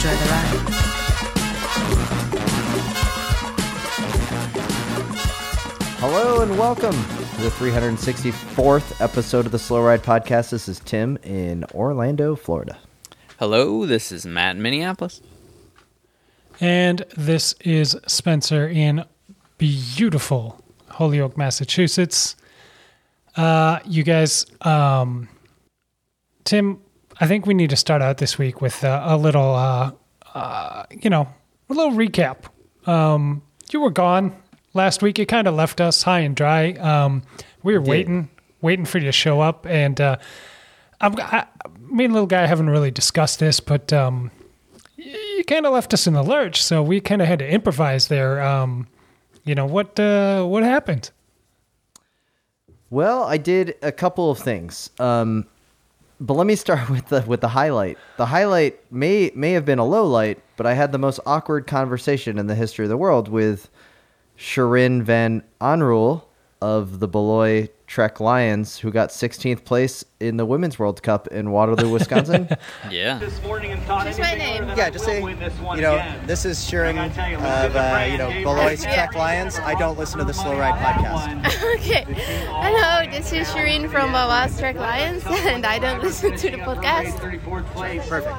Enjoy the ride. Hello and welcome to the 364th episode of the Slow Ride Podcast. This is Tim in Orlando, Florida. Hello, this is Matt in Minneapolis. And this is Spencer in beautiful Holyoke, Massachusetts. Uh, you guys, um, Tim, I think we need to start out this week with uh, a little, uh, uh, you know, a little recap. Um, you were gone last week. You kind of left us high and dry. Um, we were waiting, waiting for you to show up, and uh, I'm, I, me and little guy haven't really discussed this, but um, you kind of left us in the lurch, so we kind of had to improvise there. Um, you know what? Uh, what happened? Well, I did a couple of things. Um, but let me start with the with the highlight. The highlight may may have been a low light, but I had the most awkward conversation in the history of the world with Shirin Van Anrooij of the Baloise Trek Lions, who got 16th place in the Women's World Cup in Waterloo, Wisconsin. Yeah. this morning and thought Just my name. Yeah, just we'll say, win this one you know, again. this is Shearing And of, you, uh, the you know, Dave Beloit Trek Lions. I don't listen to the Slow Ride podcast. Okay. Hello, this is Shirin from Baloise Trek Lions, and I don't listen to the podcast. 34th place. Perfect.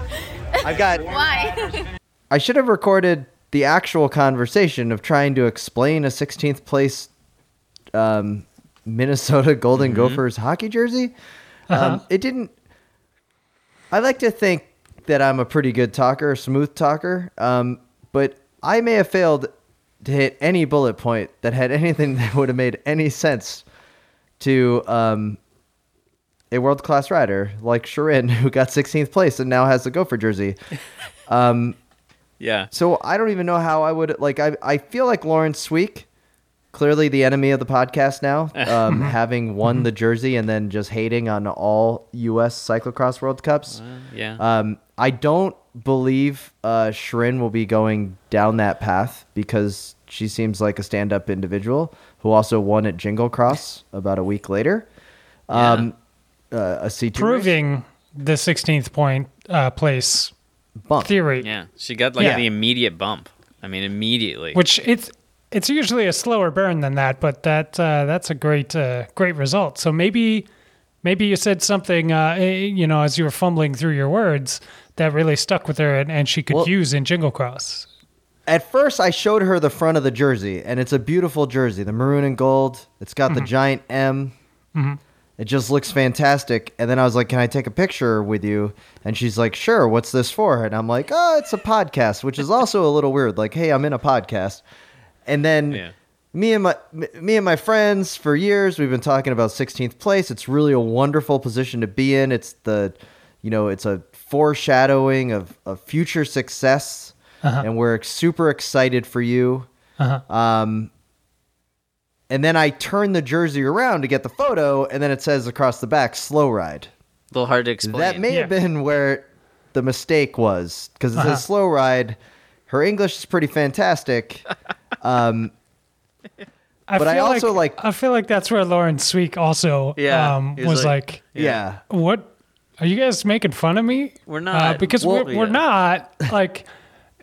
I've got Why? I should have recorded the actual conversation of trying to explain a 16th place um, Minnesota Golden Gophers hockey jersey. Um, it didn't. I like to think that I'm a pretty good talker, smooth talker, um, but I may have failed to hit any bullet point that had anything that would have made any sense to um, a world class rider like Shirin, who got 16th place and now has the Gopher jersey. Um, Yeah. so I don't even know how I would like. I I feel like Laurens Sweeck, clearly the enemy of the podcast now, um, having won the jersey and then just hating on all U.S. cyclocross World Cups. Yeah. Um, I don't believe uh, Shirin will be going down that path because she seems like a stand-up individual who also won at Jingle Cross about a week later. Um, uh, a C2 race. Proving the 16th point uh, place bump. theory, yeah. She got like Yeah. the immediate bump. I mean, immediately. which it's it's usually a slower burn than that, but that uh, that's a great uh, great result. So maybe maybe you said something, uh, eh, you know, as you were fumbling through your words that really stuck with her, and, and she could Well- use in Jingle Cross. At first, I showed her the front of the jersey, and it's a beautiful jersey, the maroon and gold. It's got the giant M. It just looks fantastic. And then I was like, "Can I take a picture with you?" And she's like, "Sure. What's this for?" And I'm like, "Oh, it's a podcast," which is also a little weird. Like, "Hey, I'm in a podcast." And then Yeah. me and my me and my friends for years we've been talking about 16th place. It's really a wonderful position to be in. It's the you know, it's a foreshadowing of, of future success uh-huh. and we're super excited for you. Uh-huh. Um and then I turn the jersey around to get the photo and then it says across the back slow ride. a little hard to explain. That may have been where the mistake was because it says uh-huh. slow ride. Her English is pretty fantastic. Um, I But I also, like- I feel like that's where Laurens Sweeck also Yeah, um, he's was like- like, yeah. "What are you guys making fun of me?" We're Uh, not. because Well, we're, we're not like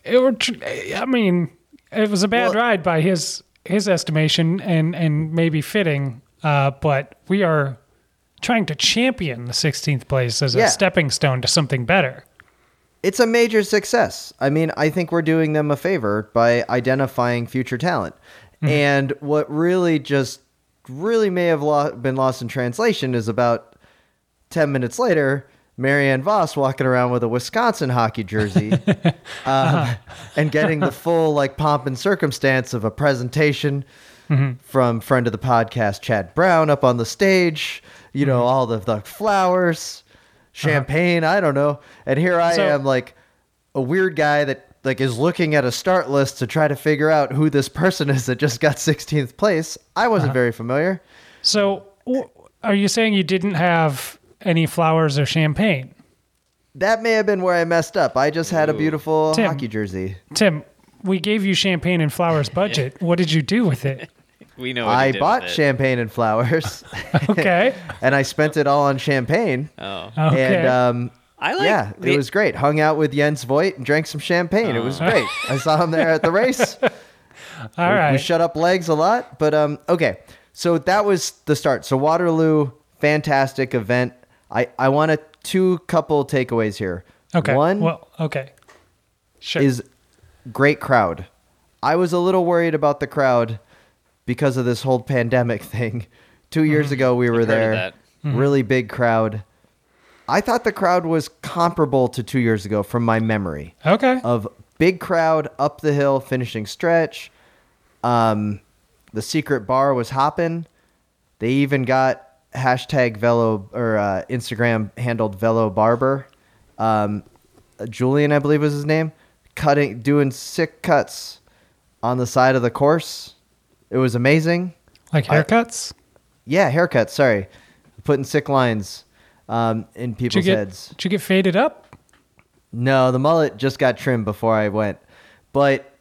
it were. tr- I mean, it was a bad Well- ride by his his estimation, and and maybe fitting. Uh, but we are trying to champion the 16th place as Yeah. a stepping stone to something better. It's a major success. I mean, I think we're doing them a favor by identifying future talent. Mm-hmm. And what really just really may have lo- been lost in translation is about 10 minutes later, Marianne Vos walking around with a Wisconsin hockey jersey um, and getting the full like pomp and circumstance of a presentation mm-hmm. from friend of the podcast Chad Brown up on the stage. You know mm-hmm. all the the flowers, Uh-huh. champagne. I don't know. And here I So- am like a weird guy that like is looking at a start list to try to figure out who this person is that just got 16th place. I wasn't uh-huh. very familiar. So, w- are you saying you didn't have any flowers or champagne? That may have been where I messed up. I just had a beautiful Tim. hockey jersey. Tim, we gave you champagne and flowers budget. What did you do with it? We know. What I did bought with it. champagne and flowers, Okay. and I spent it all on champagne. Oh, Okay. And um, I like. yeah, the- it was great. Hung out with Jens Voigt and drank some champagne. It was great. I saw him there at the race. All we, right. we shut up legs a lot, but um, okay. So that was the start. So Waterloo, fantastic event. I I want a two couple takeaways here. okay. One Well, okay. Sure. is great crowd. I was a little worried about the crowd because of this whole pandemic thing. 2 Mm-hmm. years ago, we were I've heard there. Really big crowd. I thought the crowd was comparable to two years ago from my memory okay. of big crowd up the hill finishing stretch. Um, the secret bar was hopping. They even got hashtag Velo or uh, Instagram handled Velo Barber. Um, Julian, I believe was his name, cutting, doing sick cuts on the side of the course. It was amazing. like I- haircuts? Yeah, haircuts. Sorry, putting sick lines um, in Did people's get heads. did you get faded up? No, the mullet just got trimmed before I went, but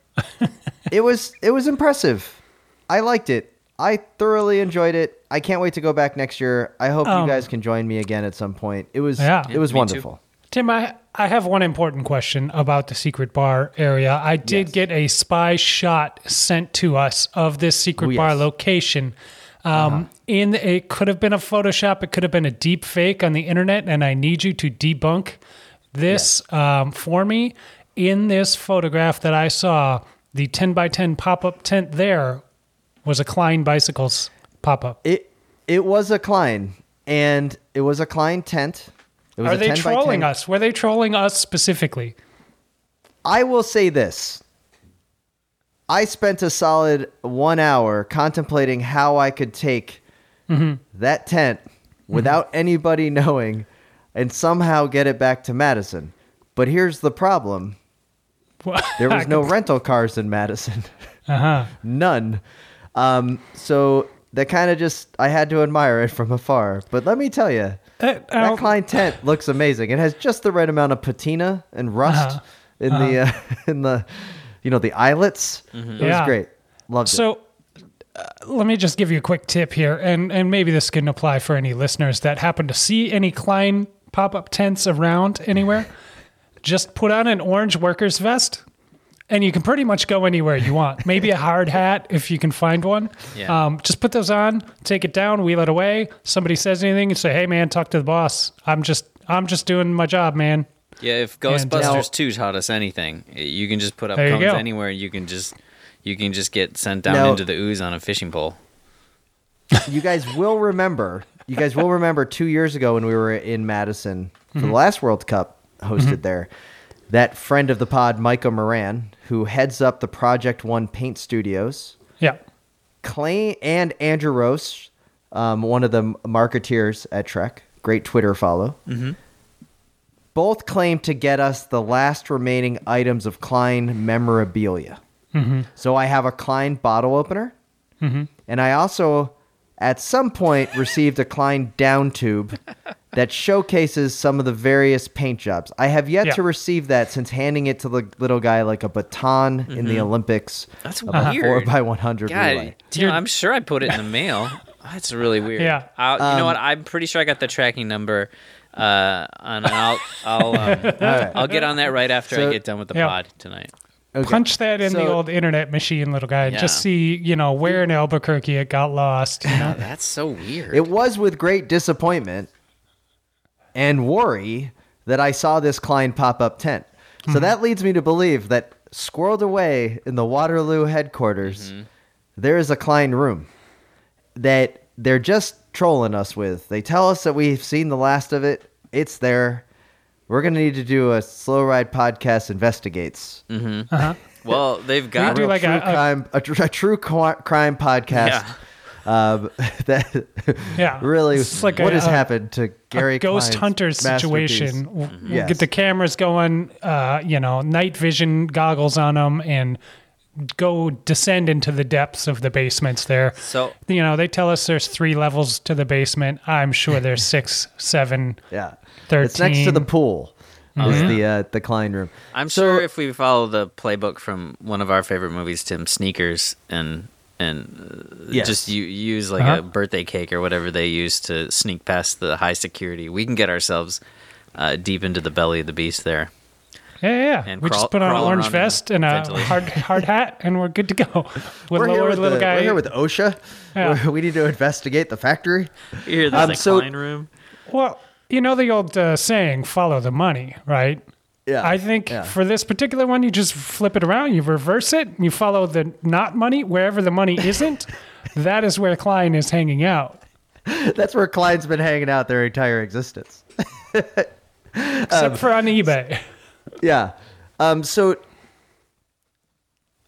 it was it was impressive. I liked it. I thoroughly enjoyed it. I can't wait to go back next year. I hope Um, you guys can join me again at some point. It was Yeah. it was me too. wonderful. Tim, I, I have one important question about the secret bar area. I did Yes. get a spy shot sent to us of this secret Oh, bar yes. Uh-huh. location. Um, In it could have been a Photoshop, it could have been a deep fake on the internet, and I need you to debunk this um, for me. In this photograph that I saw, the 10 by 10 pop up tent there was a Klein Bicycles pop up. It it was a Klein and it was a Klein tent. Are they 10 by trolling 10. us? Were they trolling us specifically? I will say this. I spent a solid one hour contemplating how I could take Mm-hmm. that tent without anybody knowing and somehow get it back to Madison. But here's the problem there was no rental cars in Madison. Uh huh. None. Um, so that kind of just, I had to admire it from afar. But let me tell you, Uh, that Klein tent looks amazing. It has just the right amount of patina and rust Uh-huh. in the uh, in the you know the eyelets. It was great. Loved it. So uh, let me just give you a quick tip here, and, and maybe this can apply for any listeners that happen to see any Klein pop up tents around anywhere. just put on an orange worker's vest, and you can pretty much go anywhere you want. Maybe a hard hat if you can find one. Yeah. Um, just put those on, take it down, wheel it away. Somebody says anything, and say, "Hey, man, talk to the boss. I'm just I'm just doing my job, man." Yeah, if uh, Ghostbusters 2 taught us anything, you can just put up There you cones anywhere. You can just you can just get sent down Now- into the ooze on a fishing pole. you guys will remember. You guys will remember two years ago when we were in Madison for Mm-hmm. the last World Cup hosted there. That friend of the pod, Micah Moran, who heads up the Project One Paint Studios, Yeah. Clay and Andrew Rose, um, one of the marketeers at Trek, great Twitter follow. Mm-hmm. Both claim to get us the last remaining items of Klein memorabilia. Mm-hmm. So I have a Klein bottle opener, mm-hmm. and I also, at some point, received a Klein down tube that showcases some of the various paint jobs. I have yet Yeah. to receive that since handing it to the little guy like a baton in the Olympics. That's a weird. Four by one hundred God, relay. you know, I'm sure I put it in the mail. That's really weird. Yeah. I'll, you Um, know what? I'm pretty sure I got the tracking number, uh, and I'll I'll um, I'll get on that right after So- I get done with the Yeah. pod tonight. Okay. Punch that in the old internet machine, little guy. and Just see, you know, where in Albuquerque it got lost. You know? That's so weird. It was with great disappointment and worry that I saw this Klein pop up tent. So mm-hmm. that leads me to believe that squirreled away in the Waterloo headquarters, mm-hmm. there is a Klein room that they're just trolling us with. They tell us that we've seen the last of it, it's there. We're going to need to do a slow ride podcast investigates. well, they've got do like true a- a- crime, a, tr- a true qu- crime podcast Yeah. Um, that Yeah. really, It's like what a- has a- happened to Gary a ghost Klein's hunter situation. We'll, we'll Yes. get the cameras going, uh, you know, night vision goggles on them, and go descend into the depths of the basements there. So You know, they tell us there's three levels to the basement. I'm sure there's six, seven. Yeah, 13. it's next to the pool. Is the uh, the Klein room? I'm So- sure if we follow the playbook from one of our favorite movies, Tim Sneakers, and and uh, Yes. just u- use like Uh-huh. a birthday cake or whatever they use to sneak past the high security, we can get ourselves uh, deep into the belly of the beast there. Yeah, yeah. yeah. And we crawl- just put on an orange vest and a hard hard hat, and we're good to go. We'll We're here, lower with the little guy. we're here with OSHA. Yeah. We're- need to investigate the factory. Here, Um, there's a so- Klein room. Well, you know the old uh, saying, "Follow the money," right? Yeah, I think yeah. for this particular one, you just flip it around, you reverse it, and you follow the not money wherever the money isn't. that is where Klein is hanging out, That's where Klein's been hanging out their entire existence. except for on eBay. Yeah. Um, so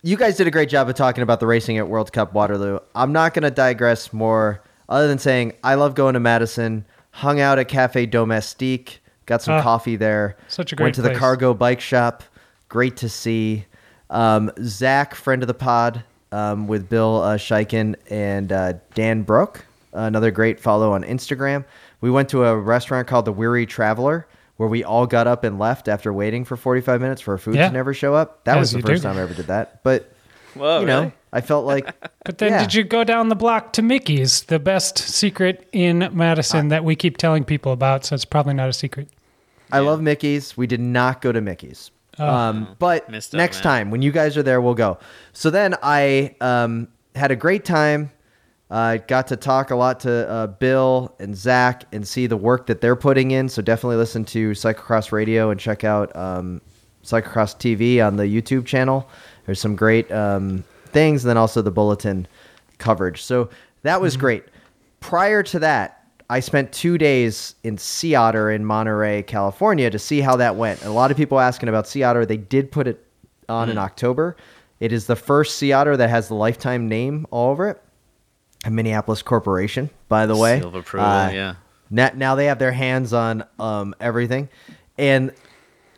you guys did a great job of talking about the racing at World Cup Waterloo. I'm not going to digress more, other than saying I love going to Madison. Hung out at Cafe Domestique, got some Ah, coffee there. such a great Went to the cargo bike shop. Great to see. Um, Zach, friend of the pod, um, with Bill uh, Schieken and uh, Dan Brook, another great follow on Instagram. We went to a restaurant called the Weary Traveler, where we all got up and left after waiting for 45 minutes for our food Yeah. to never show up. That As was the first do. time I ever did that. But, Whoa, you know, really? I felt like. But then, Yeah. did you go down the block to Mickey's, the best secret in Madison that we keep telling people about? So it's probably not a secret. I love Mickey's. We did not go to Mickey's. Um, but Missed out, next man. time when you guys are there, we'll go. So then I um, had a great time. I got to talk a lot to uh, Bill and Zach and see the work that they're putting in. So definitely listen to Cyclocross Radio and check out um, Cyclocross TV on the YouTube channel. There's some great um, things, and then also the bulletin coverage. So that was great. Prior to that, I spent two days in Sea Otter in Monterey, California, to see how that went. And a lot of people asking about Sea Otter. They did put it on in October. It is the first Sea Otter that has the lifetime name all over it. A Minneapolis corporation, by the way. Seal of approval, Uh, yeah. Now, now they have their hands on um, everything. And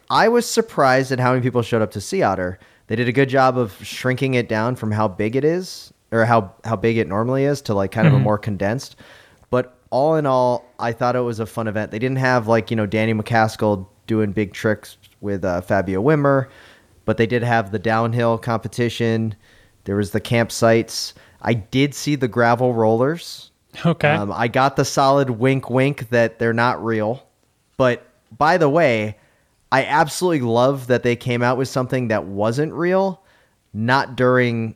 I was surprised at how many people showed up to Sea Otter. They did a good job of shrinking it down from how big it is, or how, how big it normally is, to like kind of a more condensed. But all in all, I thought it was a fun event. They didn't have like, you know, Danny MacAskill doing big tricks with uh, Fabio Wibmer, but they did have the downhill competition. There was the campsites. I did see the gravel rollers. Okay. Um, I got the solid wink wink that they're not real. But by the way, I absolutely love that they came out with something that wasn't real, not during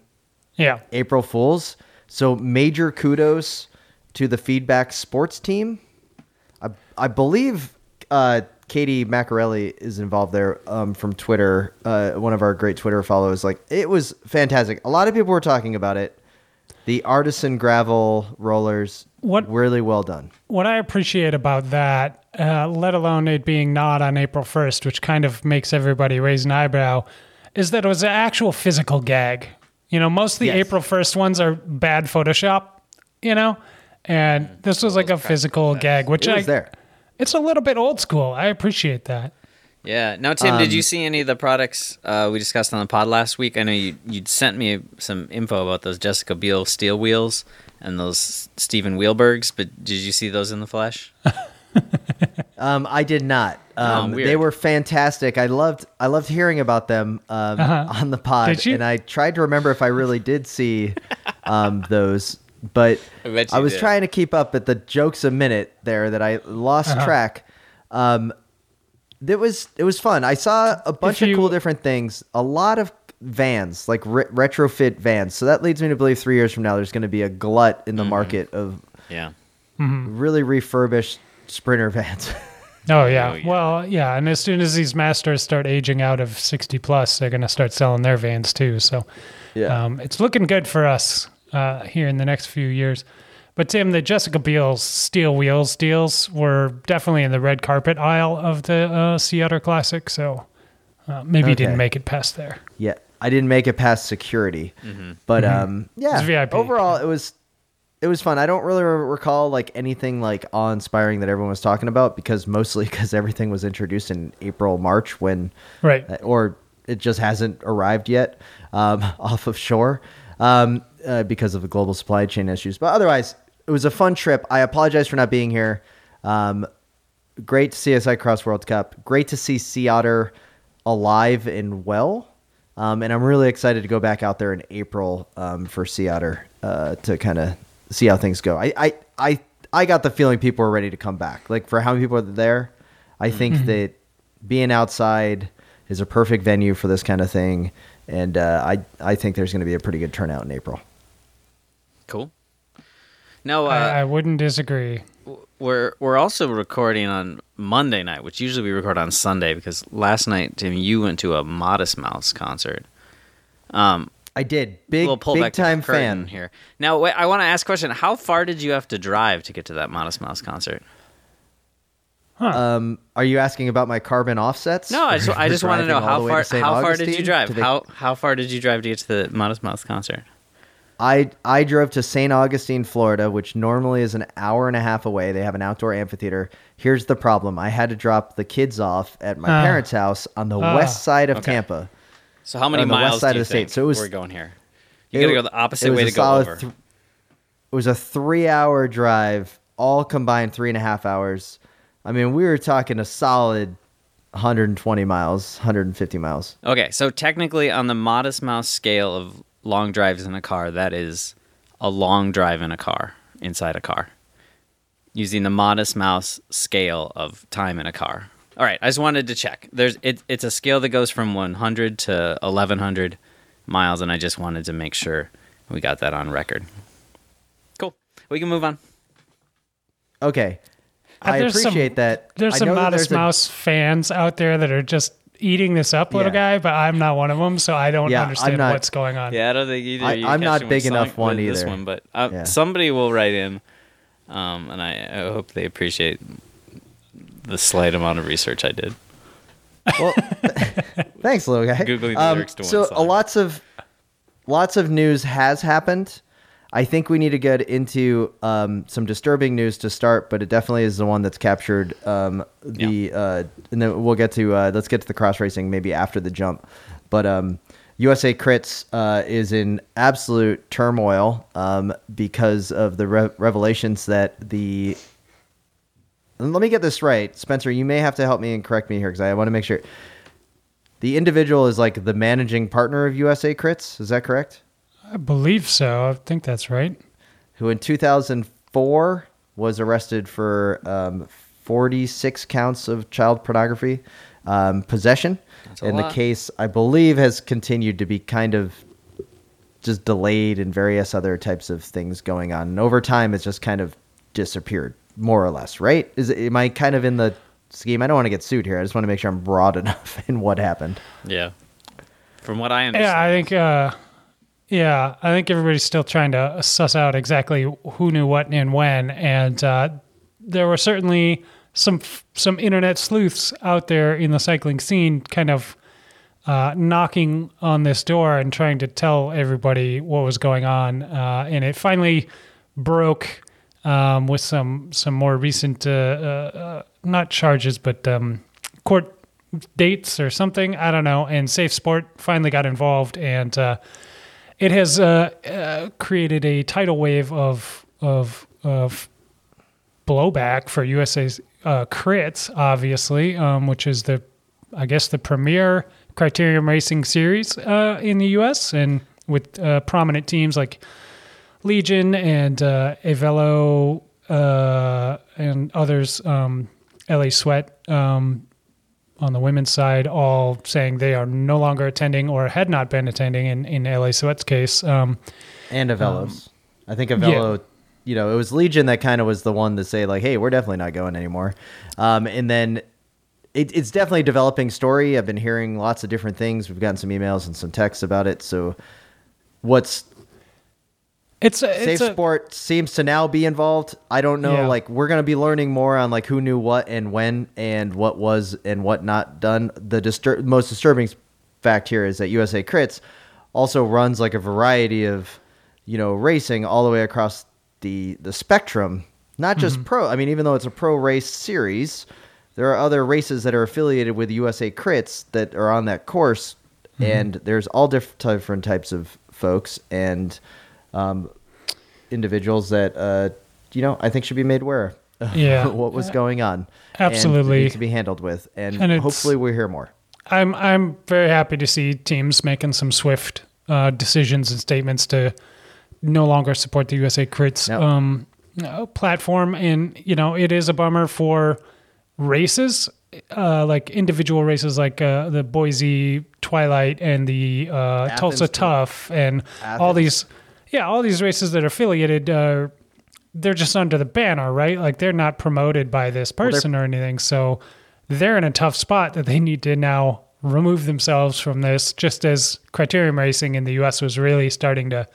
yeah. April Fools. So major kudos to the Feedback Sports team. I, I believe uh, Katie Macarelli is involved there um, from Twitter. Uh, one of our great Twitter follows. Like it was fantastic. A lot of people were talking about it. The artisan gravel rollers, What- really well done. what I appreciate about that, uh, let alone it being not on April 1st, which kind of makes everybody raise an eyebrow, is that it was an actual physical gag. You know, most of the Yes. April 1st ones are bad Photoshop, you know? And this was like a physical gag, which It I, there. it's a little bit old school. I appreciate that. Yeah. Now, Tim, did you Um, see any of the products uh, we discussed on the pod last week? I know you you sent me some info about those Jessica Biel steel wheels and those Steven Wheelbergs, but did you see those in the flesh? Um, I did not. Um, weird. they were fantastic. I loved. I loved hearing about them um, on the pod, Uh-huh. Did you? and I tried to remember if I really did see um, those, but I I was did. trying to keep up at the jokes a minute there that I lost Uh-huh. track. It was it was fun. I saw a bunch of cool different things. A lot of vans, like re- retrofit vans. So that leads me to believe three years from now, there's going to be a glut in the Mm-hmm. market of Yeah. really refurbished sprinter vans. Oh yeah. Oh, yeah. Well, yeah, and as soon as these masters start aging out of 60 plus, they're going to start selling their vans too. So Yeah. um, it's looking good for us uh, here in the next few years. But Tim, the Jessica Biel's steel wheels deals were definitely in the red carpet aisle of the uh, Sea Otter Classic. So uh, maybe you didn't make it past there. Yeah, I didn't make it past security, but um, yeah. It's VIP. Overall, it was it was fun. I don't really recall like anything like awe inspiring that everyone was talking about because mostly because everything was introduced in April March when Right. or it just hasn't arrived yet um, off of shore um, uh, because of the global supply chain issues. But otherwise, it was a fun trip. I apologize for not being here. Um, great to see us Cross World Cup. Great to see Sea Otter alive and well. Um, and I'm really excited to go back out there in April um, for Sea Otter uh, to kind of see how things go. I, I, I, I got the feeling people were ready to come back. Like for how many people are there, I think that being outside is a perfect venue for this kind of thing. And uh, I, I think there's going to be a pretty good turnout in April. Cool. No, uh, I, I wouldn't disagree. we're we're also recording on Monday night, which usually we record on Sunday because last night Tim you went to a Modest Mouse concert. Um, I did big, we'll pull big back time curtain fan. here. Now, wait, I want to ask a question. How far did you have to drive to get to that Modest Mouse concert? Um, are you asking about my carbon offsets? No, I just, I just want to know how far to St. how far did you drive? the- How how far did you drive to get to the Modest Mouse concert? I I drove to St. Augustine, Florida, which normally is an hour and a half away. They have an outdoor amphitheater. Here's the problem: I had to drop the kids off at my Ah. parents' house on the Ah. west side of Okay. Tampa. So how many On the west miles side do you of the state. So it was- we're going here? You It got to go the opposite way to go over. th- it was a three-hour drive, all combined three and a half hours. I mean, we were talking a solid 120 miles, 150 miles. Okay, so technically, on the Modest Mouse scale of long drives in a car, that is a long drive in a car, inside a car, using the Modest Mouse scale of time in a car. All right, I just wanted to check. There's it, it's a scale that goes from 100 to 1100 miles, and I just wanted to make sure we got that on record. Cool. We can move on. Okay. Uh, I there's some- appreciate that. There's I some know Modest there's a- Mouse fans out there that are just eating this up, little Yeah. guy, but I'm not one of them, so I don't Yeah, understand not- what's going on. Yeah, I don't think either. I- you I'm not big enough Sonic- one with This either. one, but uh, Yeah. somebody will write in, um, and I, I hope they appreciate the slight amount of research I did. Well, thanks, little guy. Googling the Um, lyrics to one so song. lots of lots of news has happened. I think we need to get into um, some disturbing news to start, but it definitely is the one that's captured um, the. Uh, and then we'll get to uh, let's get to the cross racing maybe after the jump, but um, USA Crits uh, is in absolute turmoil um, because of the re- revelations that the let me get this right, Spencer. You may have to help me and correct me here because I want to make sure. The individual is like the managing partner of USA Crits. Is that correct? I believe so. I think that's right. Who in 2004 was arrested for um, 46 counts of child pornography um, possession, a and the case I believe has continued to be kind of just delayed and various other types of things going on. And over time, it's just kind of disappeared, more or less. Right? Is it, am I kind of in the scheme? I don't want to get sued here. I just want to make sure I'm broad enough in what happened. Yeah. From what I understand. Yeah, I think. Uh, yeah, I think everybody's still trying to suss out exactly who knew what and when, and uh, there were certainly some some internet sleuths out there in the cycling scene, kind of uh, knocking on this door and trying to tell everybody what was going on, uh, and it finally broke um, with some some more recent, uh, uh, uh, not charges, but um, court dates or something. I don't know. And Safe Sport finally got involved, and it has uh, uh, created a tidal wave of of of blowback for USA's uh, crits, obviously, um, which is the I guess the premier Criterium Racing series uh, in the U.S. and with uh, prominent teams like Legion and uh, Aevolo uh, and others, um, LA Sweat um, on the women's side, all saying they are no longer attending or had not been attending in, in LA Sweat's case. Um, and Aevolo's. I think Aevolo, you know, it was Legion that kind of was the one to say like, "Hey, we're definitely not going anymore." Um, and then it, it's definitely a developing story. I've been hearing lots of different things. We've gotten some emails and some texts about it. So, what's it's a, Safe it's a, Sport seems to now be involved. I don't know. Yeah. Like we're gonna be learning more on like who knew what and when and what was and what not done. The distur- most disturbing fact here is that USA Crits also runs like a variety of you know racing all the way across the the spectrum, not just mm-hmm. pro. I mean, even though it's a pro race series, there are other races that are affiliated with USA Crits that are on that course, mm-hmm. and there's all diff- different types of folks and um, individuals that uh, you know I think should be made aware. of Yeah. what was going on? Absolutely. to be handled with, and, And hopefully we hear more. I'm I'm very happy to see teams making some swift uh, decisions and statements to no longer support the USA Crits Yep. um, platform, and you know it is a bummer for races, uh, like individual races, like uh, the Boise Twilight and the uh, Tulsa. Tough, and all these, yeah, all these races that are affiliated. Uh, they're just under the banner, right? Like they're not promoted by this they're- person or anything. So they're in a tough spot that they need to now remove themselves from this, just as criterium racing in the US was really starting to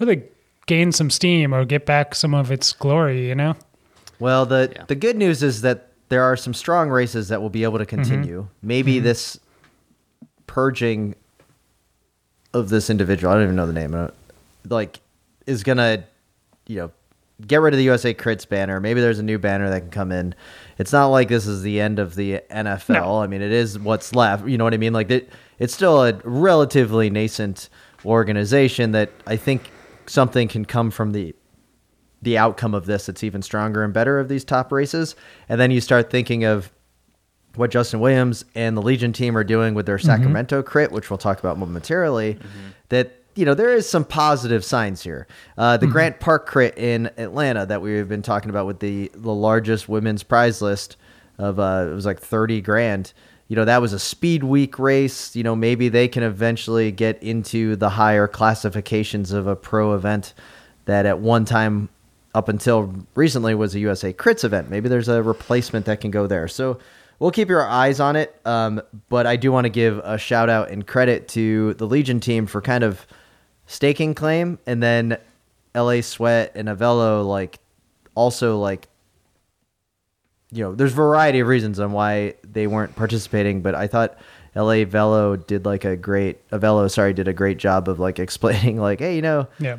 really gain some steam or get back some of its glory, you know? Well, the Yeah. the good news is that there are some strong races that will be able to continue. Maybe this purging of this individual, I don't even know the name, uh, like is gonna, you know, get rid of the USA Crits banner. Maybe there's a new banner that can come in. It's not like this is the end of the NFL. No. I mean, it is what's left. You know what I mean? Like it, it's still a relatively nascent organization that I think something can come from the the outcome of this that's even stronger and better of these top races. And then you start thinking of what Justin Williams and the Legion team are doing with their mm-hmm. Sacramento crit, which we'll talk about momentarily, mm-hmm. that you know there is some positive signs here. Uh, the Grant Park crit in Atlanta that we've been talking about with the the largest women's prize list of uh, it was like thirty grand. You know that was a speed week race. You know maybe they can eventually get into the higher classifications of a pro event that at one time up until recently was a USA Crits event. Maybe there's a replacement that can go there. So we'll keep your eyes on it. Um, but I do want to give a shout out and credit to the Legion team for kind of staking claim, and then LA Sweat and Aevolo like also like you know there's a variety of reasons on why they weren't participating, but I thought. LA Velo did like a great Aevolo, sorry, did a great job of like explaining like, hey, you know, Yeah.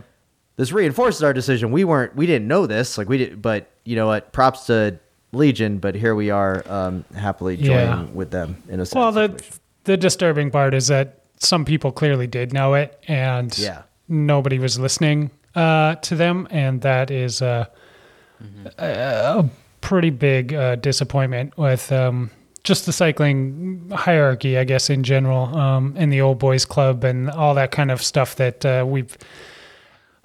this reinforces our decision. We weren't, we didn't know this, like we did, but you know what? Props to Legion, but here we are, um, happily joining Yeah. with them in a Well, the situation. the disturbing part is that some people clearly did know it, and Yeah. nobody was listening uh, to them, and that is uh, a, a pretty big uh, disappointment with um, just the cycling hierarchy, I guess, in general, um, in the old boys club and all that kind of stuff that uh, we've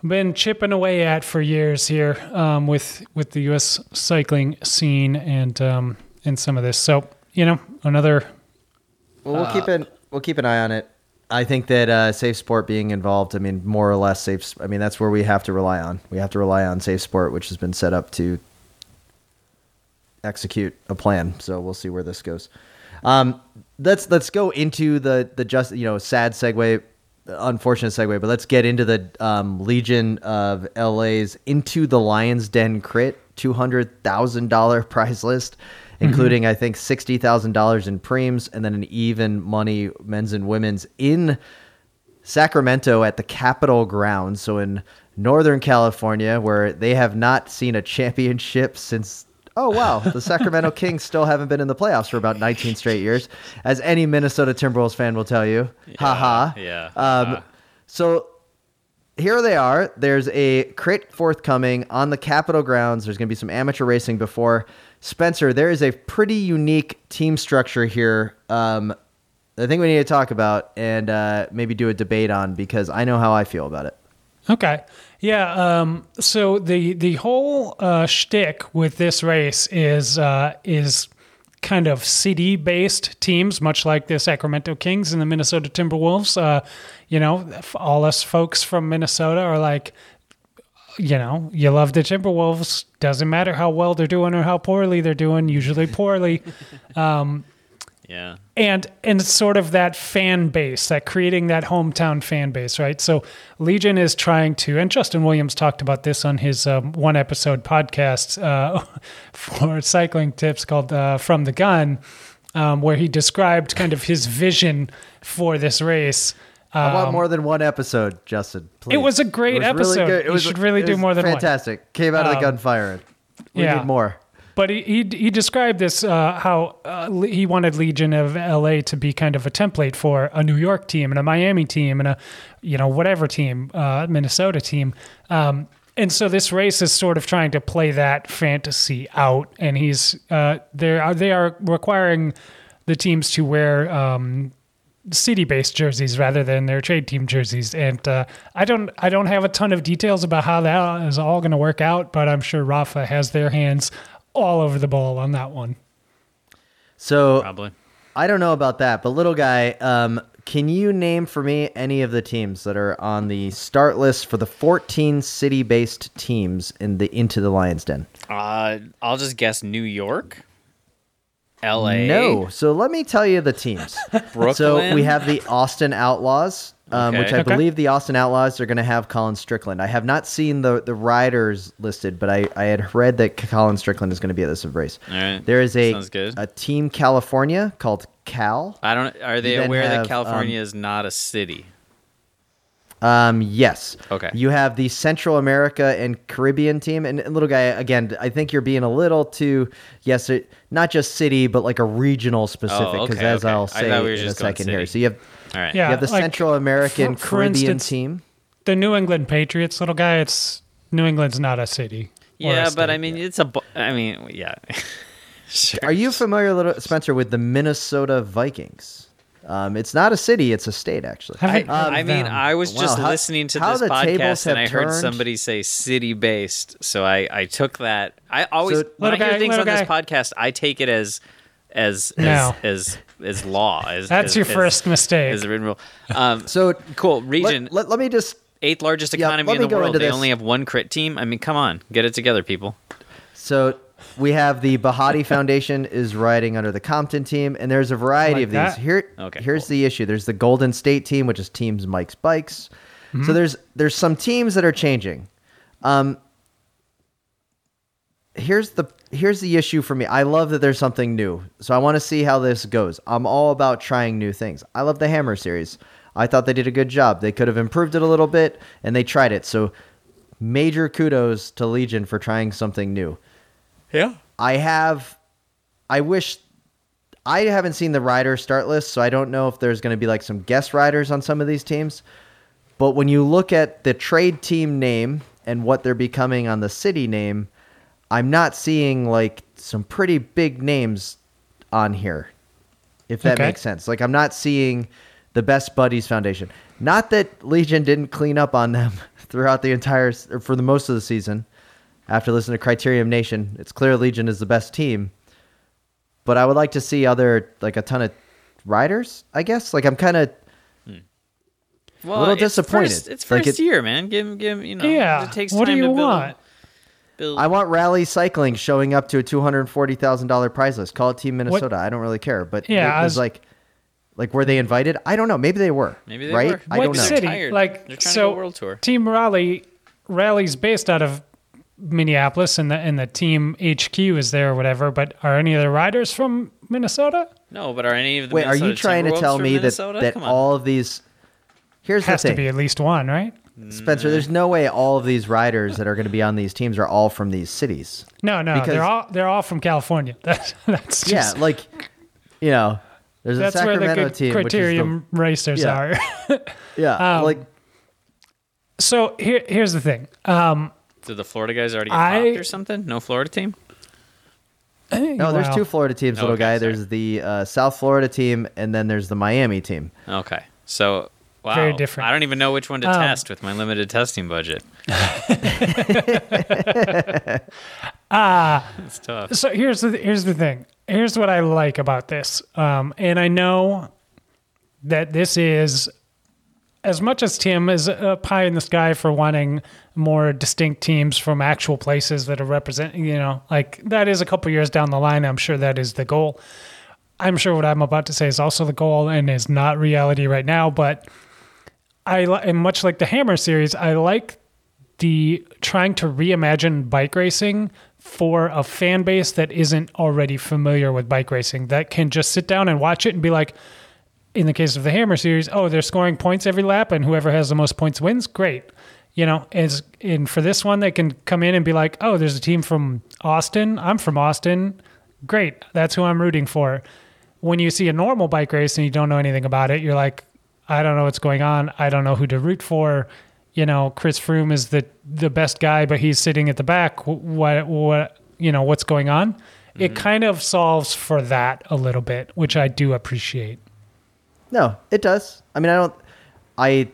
been chipping away at for years here um, with with the U.S. cycling scene and um, and some of this. So you know, another Well, we'll keep it. We'll keep an eye on it. I think that uh, Safe Sport being involved. I mean, more or less safe. I mean, that's where we have to rely on. We have to rely on Safe Sport, which has been set up to execute a plan. So we'll see where this goes. Um, let's let's go into the the just you know sad segue, unfortunate segue, but let's get into the um, Legion of LA's into the Lions Den crit two hundred thousand dollar prize list, including I think sixty thousand dollars in primes and then an even money men's and women's in Sacramento at the Capitol grounds, so in Northern California, where they have not seen a championship since. Oh wow, the Sacramento Kings still haven't been in the playoffs for about 19 straight years, as any Minnesota Timberwolves fan will tell you. Ha ha. yeah, Um, so here they are. There's a crit forthcoming on the Capitol grounds. There's going to be some amateur racing before Spencer. There is a pretty unique team structure here. Um, I think we need to talk about and uh, maybe do a debate on because I know how I feel about it. Okay. Yeah. Um, so the the whole uh, shtick with this race is uh, is kind of city based teams, much like the Sacramento Kings and the Minnesota Timberwolves. Uh, you know, all us folks from Minnesota are like, you know, you love the Timberwolves. Doesn't matter how well they're doing or how poorly they're doing. Usually poorly. yeah. and and sort of that fan base that creating that hometown fan base right so legion is trying to and justin williams talked about this on his um, one episode podcast uh, for cycling tips called uh, from the gun um, where he described kind of his vision for this race I want more than one episode, Justin. Please. Um, It was a great It was really episode. good. It was should really do more than one. fantastic. Came out of the Um, gunfire. We yeah. need more. But he, he, he described this uh, how uh, he wanted Legion of LA to be kind of a template for a New York team and a Miami team and a you know whatever team, uh, Minnesota team. Um, and so this race is sort of trying to play that fantasy out, and he's uh, they are they are requiring the teams to wear um, city-based jerseys rather than their trade team jerseys. And uh, I don't I don't have a ton of details about how that is all going to work out, but I'm sure Rapha has their hands all over the ball on that one. So Probably. I don't know about that, but little guy, um, can you name for me any of the teams that are on the start list for the 14 city-based teams in the Into the Lions Den? Uh, I'll just guess New York, L.A. No. So let me tell you the teams. Brooklyn. So we have the Austin Outlaws, um, which I Okay. Okay. believe the Austin Outlaws are going to have Colin Strickland. I have not seen the the riders listed, but I, I had read that Colin Strickland is going to be at this race. All right. There is a good. a team California called Cal. I don't. Are they aware have, that um, California is not a city? Um, yes. Okay. You have the Central America and Caribbean team, and, and little guy again. I think you're being a little too yes, it, not just city, but like a regional specific. Because okay, as okay. I'll say we in a just going second here, so you have All right. Yeah. you have the like, Central American for- for Caribbean instance, team. The New England Patriots, little guy, it's New England's not a city. or a Yeah, but state. I mean, it's a. bu- I mean, yeah. sure. Are you familiar, little Spencer, with the Minnesota Vikings? Um, it's not a city; it's a state, actually. I, heard I mean. I was Wow, just how- listening to how this the podcast and I have heard turned. somebody say city based. So I, I took that. I always So- when I Little hear guy, things on little this podcast, I take it as as No. as, as as law. As, That's as- your as- first mistake. As a written rule. Um, So cool region. let, let me just eighth largest economy let in the world. They this. only have one crit team. I mean, come on, get it together, people. So we have the Bahati Foundation is riding under the Compton team, and there's a variety Like of that? these. Here, Okay, here's cool. the issue. There's the Golden State team, which is teams Mike's Bikes. Mm-hmm. So there's there's some teams that are changing. Um, here's the here's the issue for me. I love that there's something new, so I want to see how this goes. I'm all about trying new things. I love the Hammer series. I thought they did a good job. They could have improved it a little bit, and they tried it. So major kudos to Legion for trying something new. Yeah. I have. I wish. I haven't seen the rider start list, so I don't know if there's going to be like some guest riders on some of these teams. But when you look at the trade team name and what they're becoming on the city name, I'm not seeing like some pretty big names on here. If that Okay. makes sense. Like I'm not seeing the Best Buddies Foundation. Not that Legion didn't clean up on them throughout the entire or for the most of the season. After listening to Criterium Nation, it's clear Legion is the best team. But I would like to see other like a ton of riders. I guess like I'm kind of hmm. Well, little it's disappointed. First, it's Like first it- year, man. Give him, give him. You know, yeah. It takes what do time you to build. want? build I want Rally Cycling showing up to a two hundred forty thousand dollar prize list. Call it Team Minnesota. I don't really care, but Yeah, it was was- like, like were they invited? I don't know. Maybe they were. Maybe they right? were. I what don't know. city? Like They're to so, world tour. Team Rally Raleigh's based out of Minneapolis, and the and the team HQ is there or whatever. But are any of the riders from Minnesota? No, but are any of the Wait, are you trying to tell from me that Minnesota? that Come on. all of these? Here's Has the to be at least one, right? Spencer. There's no way all of these riders that are going to be on these teams are all from these cities. No, no, Because- they're all they're all from California. That's that's just, yeah, like you know, there's a that's where the Sacramento good team, criterium racers Yeah. are. which is the, yeah, Um, like so here here's the thing. Um, Did the Florida guys already get I- popped or something? No Florida team. no, there's two Florida teams, little Okay, guy. sorry. There's the uh, South Florida team, and then there's the Miami team. Okay, so wow, Very different. I don't even know which one to Um, test with my limited testing budget. Ah. it's tough. so here's the here's the thing. Here's what I like about this. Um, and I know that this is as much as Tim is a pie in the sky for wanting more distinct teams from actual places that are representing, you know, like that is a couple years down the line. I'm sure that is the goal. I'm sure what I'm about to say is also the goal and is not reality right now. But I and much like the Hammer series, I like the trying to reimagine bike racing for a fan base that isn't already familiar with bike racing that can just sit down and watch it and be like in the case of the Hammer series, oh, they're scoring points every lap, and whoever has the most points wins. Great, you know. As and for this one, they can come in and be like, oh, there's a team from Austin. I'm from Austin. Great, that's who I'm rooting for. When you see a normal bike race and you don't know anything about it, you're like, I don't know what's going on. I don't know who to root for. You know, Chris Froome is the the best guy, but he's sitting at the back. What what you know what's going on? It mm-hmm. kind of solves for that a little bit, which I do appreciate. No, it does. I mean, I don't. I.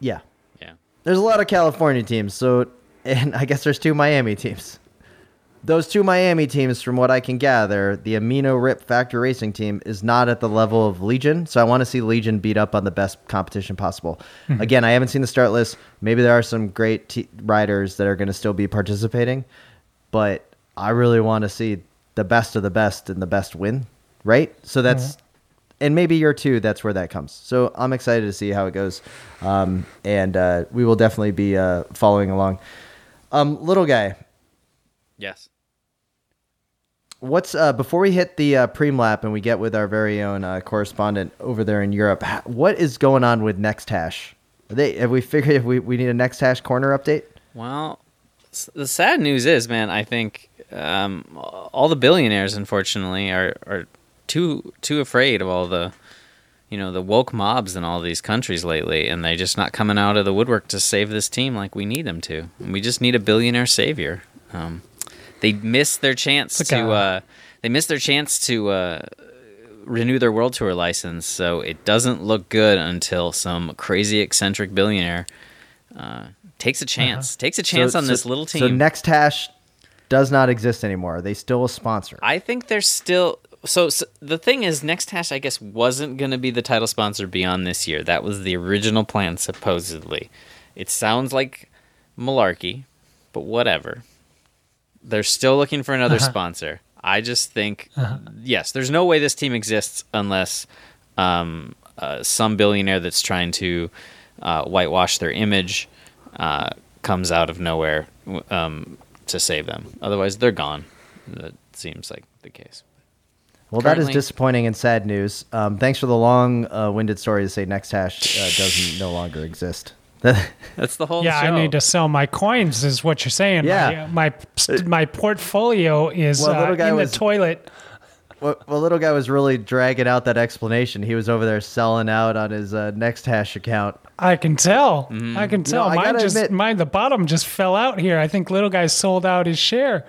Yeah. Yeah. There's a lot of California teams, so and I guess there's two Miami teams. Those two Miami teams, from what I can gather, the Amino Rip Factor Racing team is not at the level of Legion, so I want to see Legion beat up on the best competition possible. Hmm. Again, I haven't seen the start list. Maybe there are some great t- riders that are going to still be participating, but I really want to see the best of the best and the best win, right? So that's mm-hmm. And maybe year two, that's where that comes. So I'm excited to see how it goes, um, and uh, we will definitely be uh, following along. Um, little guy, Yes. what's uh, before we hit the uh, preem lap and we get with our very own uh, correspondent over there in Europe? What is going on with Next Hash? Are they have we figured if we, we need a Next Hash corner update? Well, the sad news is, man, I think um, all the billionaires, unfortunately, are are too too afraid of all the, you know, the woke mobs in all these countries lately, and they're just not coming out of the woodwork to save this team like we need them to. And we just need a billionaire savior. Um, they missed their chance to. Uh, they missed their chance to. Uh, renew their world tour license so it doesn't look good until some crazy eccentric billionaire uh, takes a chance takes a chance So- on so- this little team So Next Hash does not exist anymore. Are they still a sponsor? I think they're still. So, so the thing is, Next Hash, I guess, wasn't going to be the title sponsor beyond this year. That was the original plan, supposedly. It sounds like malarkey, but whatever. They're still looking for another sponsor. I just think, yes, there's no way this team exists unless um, uh, some billionaire that's trying to uh, whitewash their image uh, comes out of nowhere um, to save them. Otherwise, they're gone. That seems like the case. Well, that is disappointing and sad news. Um, thanks for the long-winded story to say Next Hash uh, doesn't no longer exist. That's the whole Yeah, show. I need to sell my coins, is what you're saying. Yeah. my my, my portfolio is Well, little uh, guy in was- the toilet. well, well, little guy was really dragging out that explanation. He was over there selling out on his uh, Next Hash account. I can tell. Mm-hmm. I can tell. I mine gotta just admit- mine the bottom just fell out here. I think little guy sold out his share.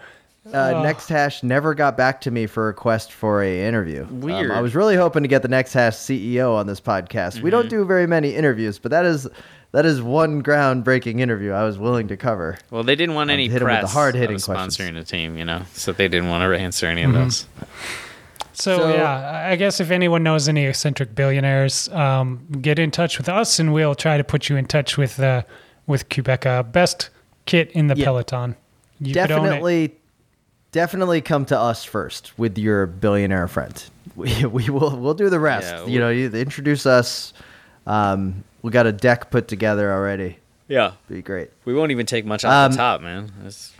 Uh, Next Hash never got back to me for a request for a interview. Um, Weird. I was really hoping to get the Next Hash CEO on this podcast. We don't do very many interviews, but that is that is one groundbreaking interview I was willing to cover. well, they didn't want any hit 'em with the press hard-hitting of questions. sponsoring a team, you know, so they didn't want to answer any of those. So, So- yeah, I guess if anyone knows any eccentric billionaires, um, get in touch with us, and we'll try to put you in touch with uh, with Qhubeka. Best kit in the Yeah. peloton. You could own it. definitely, definitely come to us first with your billionaire friend. We, we will we'll do the rest. Yeah, you know, you introduce us. Um, we got a deck put together already. Yeah, Be great. we won't even take much off Um, the top, man. That's-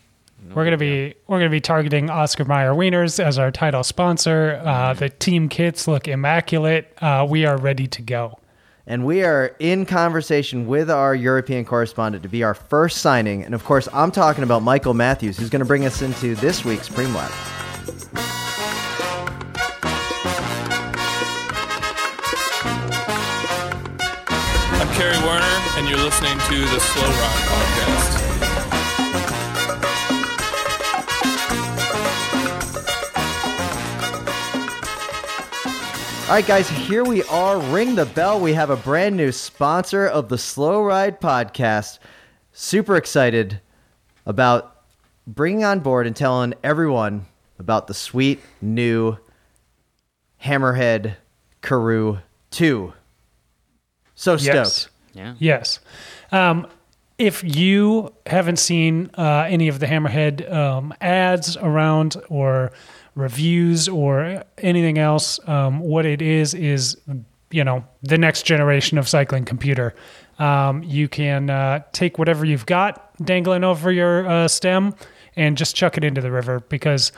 no We're gonna big be we're gonna be targeting Oscar Mayer Wieners as our title sponsor. Uh, the team kits look immaculate. Uh, we are ready to go. And we are in conversation with our European correspondent to be our first signing. And of course, I'm talking about Michael Matthews, who's going to bring us into this week's Preem Lap. I'm Kerry Werner, and you're listening to the Slow Ride Podcast. All right, guys, here we are. Ring the bell. We have a brand new sponsor of the Slow Ride podcast. Super excited about bringing on board and telling everyone about the sweet new Hammerhead Karoo 2. So stoked. Yes. Yeah. Yes. Um, if you haven't seen uh, any of the Hammerhead um, ads around or reviews or anything else, um, what it is is you know the next generation of cycling computer. Um, you can uh, take whatever you've got dangling over your uh, stem and just chuck it into the river because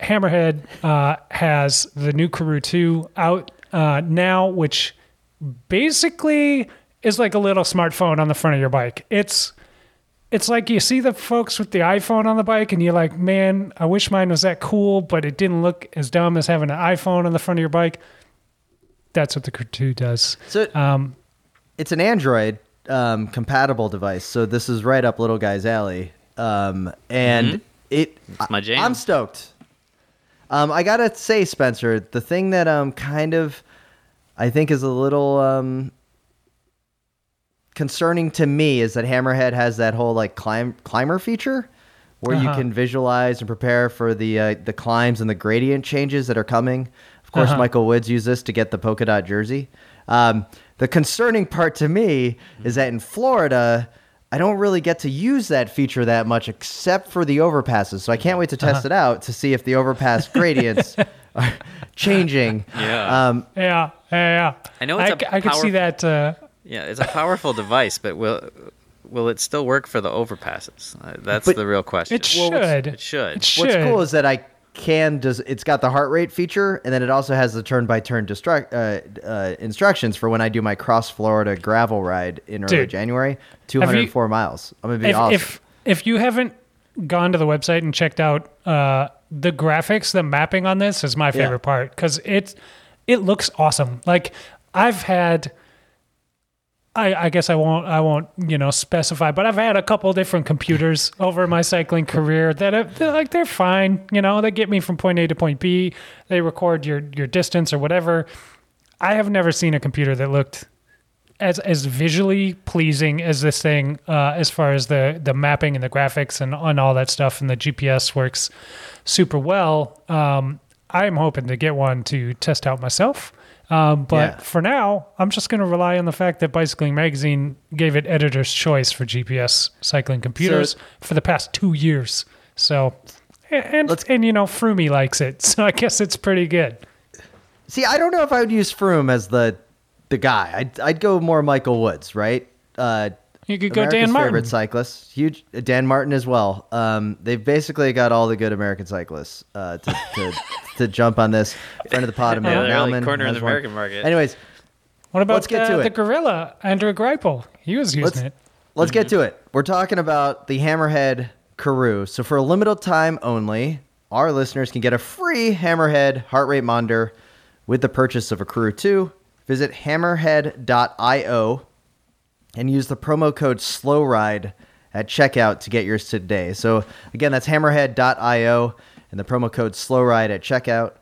Hammerhead uh, has the new Karoo 2 out uh, now, which basically is like a little smartphone on the front of your bike. It's it's like you see the folks with the iPhone on the bike, and you're like, man, I wish mine was that cool, but it didn't look as dumb as having an iPhone on the front of your bike. That's what the Karoo 2 does. So Um, it's an Android um, compatible device, so this is right up little guy's alley. Um, and it, It's my jam. I'm stoked. Um, I gotta say, Spencer, the thing that um kind of I think is a little um concerning to me is that Hammerhead has that whole like climb climber feature where you Uh-huh. can visualize and prepare for the uh, the climbs and the gradient changes that are coming. Of course, Uh-huh. Michael Woods used this to get the polka dot jersey. Um, the concerning part to me is that in Florida, I don't really get to use that feature that much except for the overpasses. So I can't wait to test Uh-huh. it out to see if the overpass gradients are changing. Yeah. Um, yeah, yeah, yeah. I know it's I a c- I could see that. Uh, Yeah, it's a powerful device, but will will it still work for the overpasses? Uh, that's But the real question. it Well, should. it should. It should. What's cool is that I can does it's got the heart rate feature and then it also has the turn by turn distract uh, uh, instructions for when I do my cross Florida gravel ride in early Dude, January, 204 miles. I'm gonna be if, awesome. if if you haven't gone to the website and checked out uh, the graphics, the mapping on this is my favorite part because it it looks awesome. Like I've had. I, I guess I won't I won't you know specify, but I've had a couple different computers over my cycling career that have, they're like they're fine, you know, they get me from point A to point B. They record your your distance or whatever. I have never seen a computer that looked as as visually pleasing as this thing uh, as far as the the mapping and the graphics and, and all that stuff and the GPS works super well. Um, I'm hoping to get one to test out myself. Um, but Yeah. for now, I'm just going to rely on the fact that Bicycling Magazine gave it editor's choice for GPS cycling computers for the past two years. So, and and, you know, Froome likes it, so I guess it's pretty good. See, I don't know if I would use Froome as the the guy. I'd I'd go more Michael Woods, right? Uh, You could go Dan Martin. favorite cyclist, huge Dan Martin as well. Um, they've basically got all the good American cyclists uh, to, to to jump on this. Friend of the pod, Yeah, Emil they're like Nauman cornering has the one. American market. Anyways, What about Let's get the, to the gorilla, André Greipel? He was using Let's- it. Let's get to it. We're talking about the Hammerhead Karoo. So for a limited time only, our listeners can get a free Hammerhead heart rate monitor with the purchase of a Karoo 2. Visit hammerhead.io and use the promo code SLOWRIDE at checkout to get yours today. So again, that's hammerhead.io and the promo code SLOWRIDE at checkout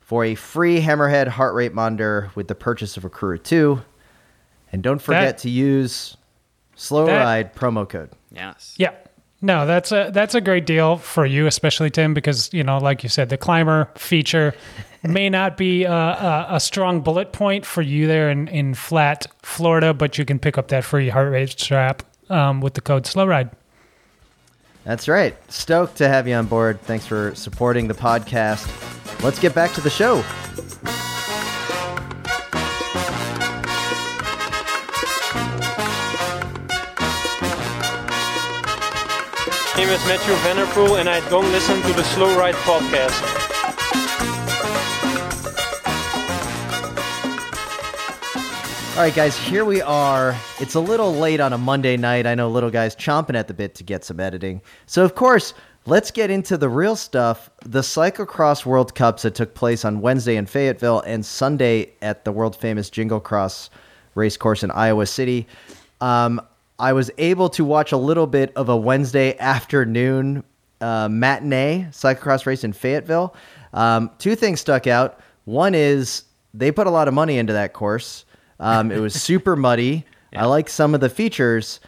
for a free Hammerhead heart rate monitor with the purchase of a Karoo 2. And don't forget That- to use Slow That- Ride promo code. yes. Yeah. No, that's a that's a great deal for you, especially Tim, because you know, like you said, the climber feature may not be a, a, a strong bullet point for you there in, in flat Florida, but you can pick up that free heart rate strap um, with the code Slow Ride. That's right. Stoked to have you on board. Thanks for supporting the podcast. Let's get back to the show. My name is Matthew Vanderpool, and I don't listen to the Slow Ride podcast. All right, guys, here we are. It's a little late on a Monday night. I know little guy's chomping at the bit to get some editing. So, of course, let's get into the real stuff. The cyclocross World Cups that took place on Wednesday in Fayetteville and Sunday at the world famous Jingle Cross race course in Iowa City. Um, I was able to watch a little bit of a Wednesday afternoon uh, matinee cyclocross race in Fayetteville. Um, two things stuck out. One is they put a lot of money into that course. Um, it was super muddy. I like some of the features.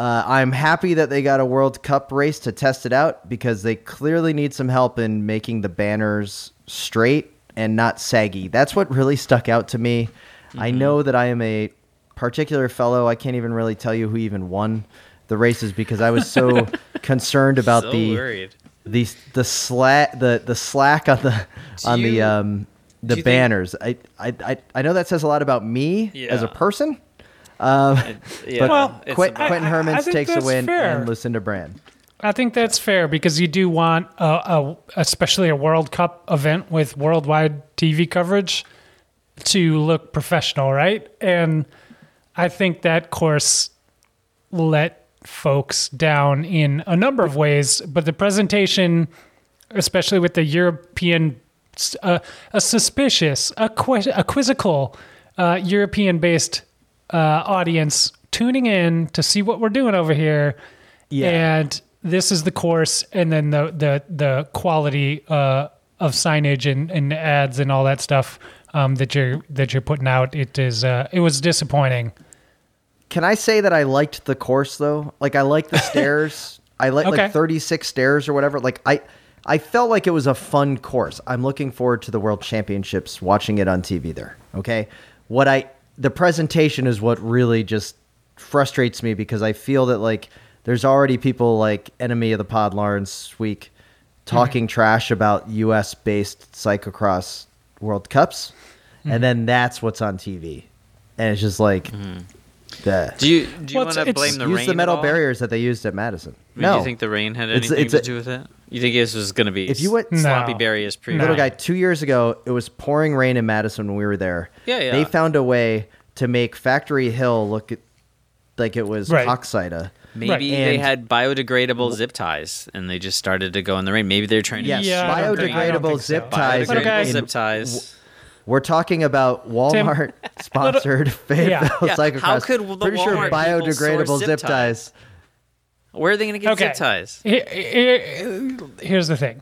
Uh, I'm happy that they got a World Cup race to test it out because they clearly need some help in making the banners straight and not saggy. That's what really stuck out to me. I know that I am a particular fellow. I can't even really tell you who even won the races because I was so concerned about so the worried. the the slack the the slack on the on the um the do you think- banners. I, I I I know that says a lot about me as a person. Um, Yeah, Well, it's Qu- about- Quinten I- I Hermans takes a win fair. and Lucinda Brand. I think that's fair because you do want a, a especially a World Cup event with worldwide TV coverage. to look professional, right? And I think that course let folks down in a number of ways, but the presentation, especially with the European, uh, a suspicious, a, que- a quizzical uh, European based uh, audience tuning in to see what we're doing over here. Yeah. And this is the course, and then the the the quality uh, of signage and, and ads and all that stuff um, that you're that you're putting out. It is uh, it was disappointing. Can I say that I liked the course though? Like I like the stairs. I like Okay. like 36 stairs or whatever. Like I I felt like it was a fun course. I'm looking forward to the World Championships watching it on TV there. Okay? What I the presentation is what really just frustrates me because I feel that like there's already people like enemy of the pod Laurens Sweeck mm-hmm. talking trash about US based cyclocross World Cups and mm-hmm. then that's what's on TV. And it's just like mm-hmm. the Do you do you Well, want to blame the use rain? the at metal all? barriers that they used at Madison. I mean, no, Do you think the rain had It's- anything it's to a- do with it? You think this was going to be If you went- sloppy No. Berry as pre little guy, two years ago, it was pouring rain in Madison when we were there. Yeah, yeah. They found a way to make Factory Hill look like it was Right. Hochseide. Maybe Right. they had biodegradable zip ties and they just started to go in the rain. Maybe they're trying to Yes, Yeah, I don't think- I don't biodegradable so. zip ties. But okay. zip ties. We're talking about Walmart sponsored Fayetteville Yeah, Cyclocross. how could the Pretty sure Walmart people biodegradable source zip zip ties. Where are they going to get Okay. zip ties? Here- here- Here's the thing: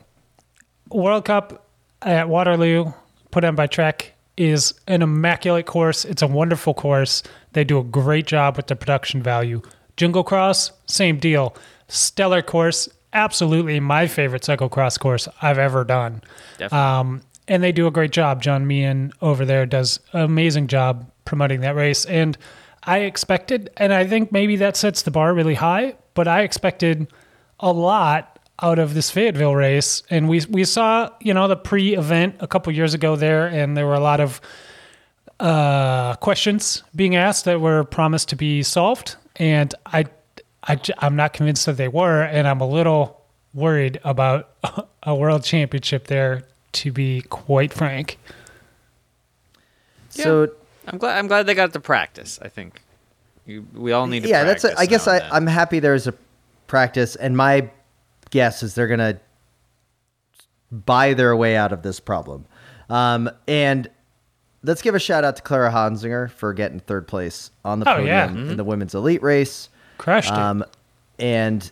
World Cup at Waterloo, put on by Trek, is an immaculate course. It's a wonderful course. They do a great job with the production value. Jingle Cross, same deal. Stellar course, absolutely my favorite cyclocross course I've ever done. Definitely. Um, and they do a great job. John Meehan over there does an amazing job promoting that race. And I expected, and I think maybe that sets the bar really high, but I expected a lot out of this Fayetteville race. And we we saw, you know, the pre-event a couple years ago there, and there were a lot of uh, questions being asked that were promised to be solved. And I I'm not convinced that they were, and I'm a little worried about a world championship there, to be quite frank. So I'm glad. I'm glad they got to practice. I think you, we all need to. yeah, that's. A, practice I guess I, then. I'm happy there's a practice, and my guess is they're gonna buy their way out of this problem. Um, and let's give a shout out to Clara Honsinger for getting third place on the Oh, podium yeah. in the women's elite race. Crushed it. Um, and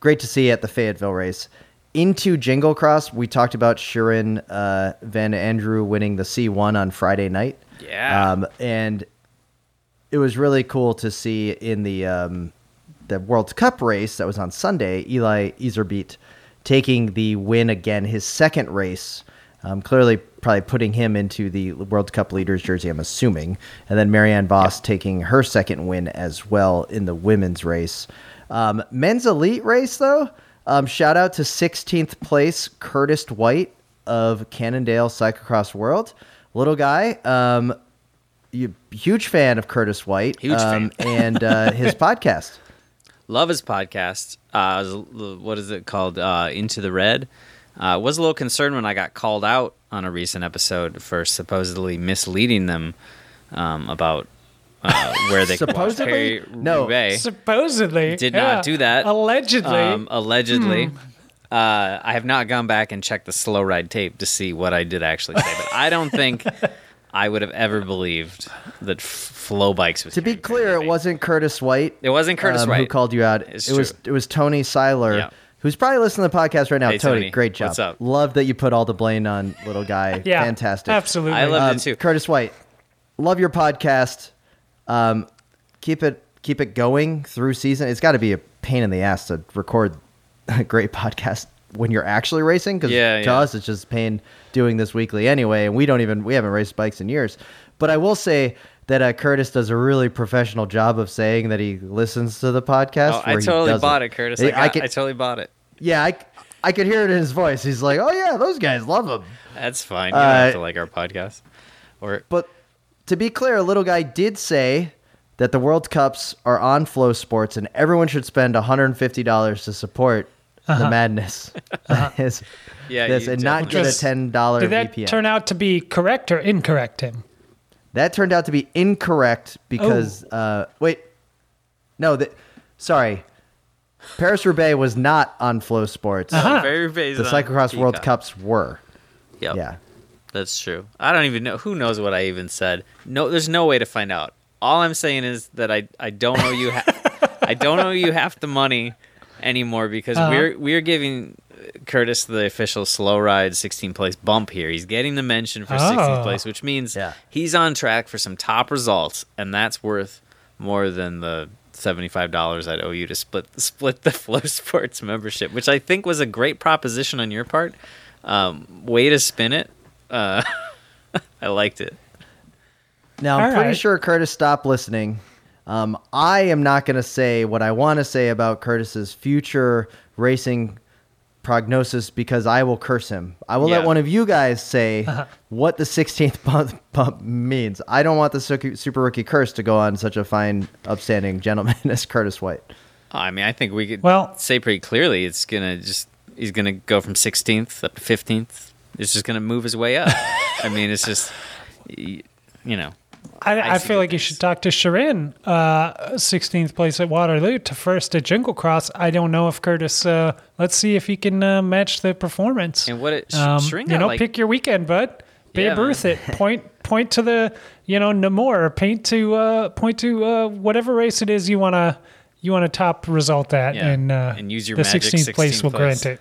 great to see you at the Fayetteville race. Into Jingle Cross, we talked about Shirin uh, Van Anrooij winning the C1 on Friday night. Yeah. Um, and it was really cool to see in the um, the World Cup race that was on Sunday, Eli Iserbyt taking the win again, his second race. Um, clearly, probably putting him into the World Cup leaders jersey, I'm assuming. And then Marianne Vos taking her second win as well in the women's race. Um, men's elite race, though, um, shout out to 16th place Curtis White of Cannondale Cyclocross World. Little guy, um, you, huge fan of Curtis White. Huge um, fan. and uh, his podcast. Love his podcast. Uh, what is it called? Uh, Into the Red. Uh, was a little concerned when I got called out on a recent episode for supposedly misleading them um, about uh, where they Supposedly? could watch No. Roubaix. Supposedly. Did yeah. not do that. Allegedly. Um, allegedly. Hmm. Uh, I have not gone back and checked the slow ride tape to see what I did actually say, but I don't think I would have ever believed that f- Flow Bikes was. To be clear, it wasn't Curtis White. It wasn't Curtis um, White who called you out. It's it was it was Tony Seiler, Yeah. who's probably listening to the podcast right now. Hey, Tony, Tony. great job. What's up? Love that you put all the blame on little guy. yeah. fantastic. Absolutely. I love Um, it too. Curtis White, love your podcast. Um, keep it keep it going through season. It's got to be a pain in the ass to record a great podcast when you're actually racing because Yeah, to yeah. us it's just pain doing this weekly anyway, and we don't even we haven't raced bikes in years. But I will say that uh, Curtis does a really professional job of saying that he listens to the podcast. Oh, I totally bought it, Curtis. I, I, got, I I, totally bought it. yeah, I, I could hear it in his voice. He's like, "Oh yeah, those guys love him." That's fine. You don't have Uh, to like our podcast. Or But to be clear, a little guy did say that the World Cups are on FloSports, and everyone should spend $150 to support the madness that is Yeah, this, you and not get a Just- ten dollar Did that VPN. turn out to be correct or incorrect, Tim? that turned out to be incorrect because Oh. uh, wait, no, that sorry, Paris Roubaix was not on FloSports. Uh-huh. Very based The Cyclocross World Cups were. Yep. Yeah. That's true. I don't even know who knows what I even said. No, there's no way to find out. All I'm saying is that I I don't owe you ha- I don't owe you half the money anymore because Uh-huh. we're we're giving Curtis the official slow ride 16th place bump here. He's getting the mention for 16th Oh. place, which means Yeah. he's on track for some top results, and that's worth more than the seventy-five dollars I'd owe you to split split the FloSports membership, which I think was a great proposition on your part. Um, way to spin it. Uh, I liked it. Now I'm All pretty right. sure Curtis stopped listening. Um, I am not going to say what I want to say about Curtis's future racing prognosis because I will curse him. I will let one of you guys say what the 16th bump, bump means. I don't want the super rookie curse to go on such a fine, upstanding gentleman as Curtis White. I mean, I think we could Well- say pretty clearly it's gonna just he's gonna go from 16th up to 15th. It's just gonna move his way up. I mean, it's just you know. I, I feel like you you're should talk to Shirin, uh, 16th place at Waterloo to first at Jingle Cross. I don't know if Curtis. Uh, let's see if he can uh, match the performance. And what it Um, you know, like- pick your weekend, bud. Babe Yeah. Ruth it. Point point to the you know Namor. Paint to uh, point to uh, whatever race it is you wanna you want to top result at, Yeah, and uh, and use your the magic 16th place 16th will grant it.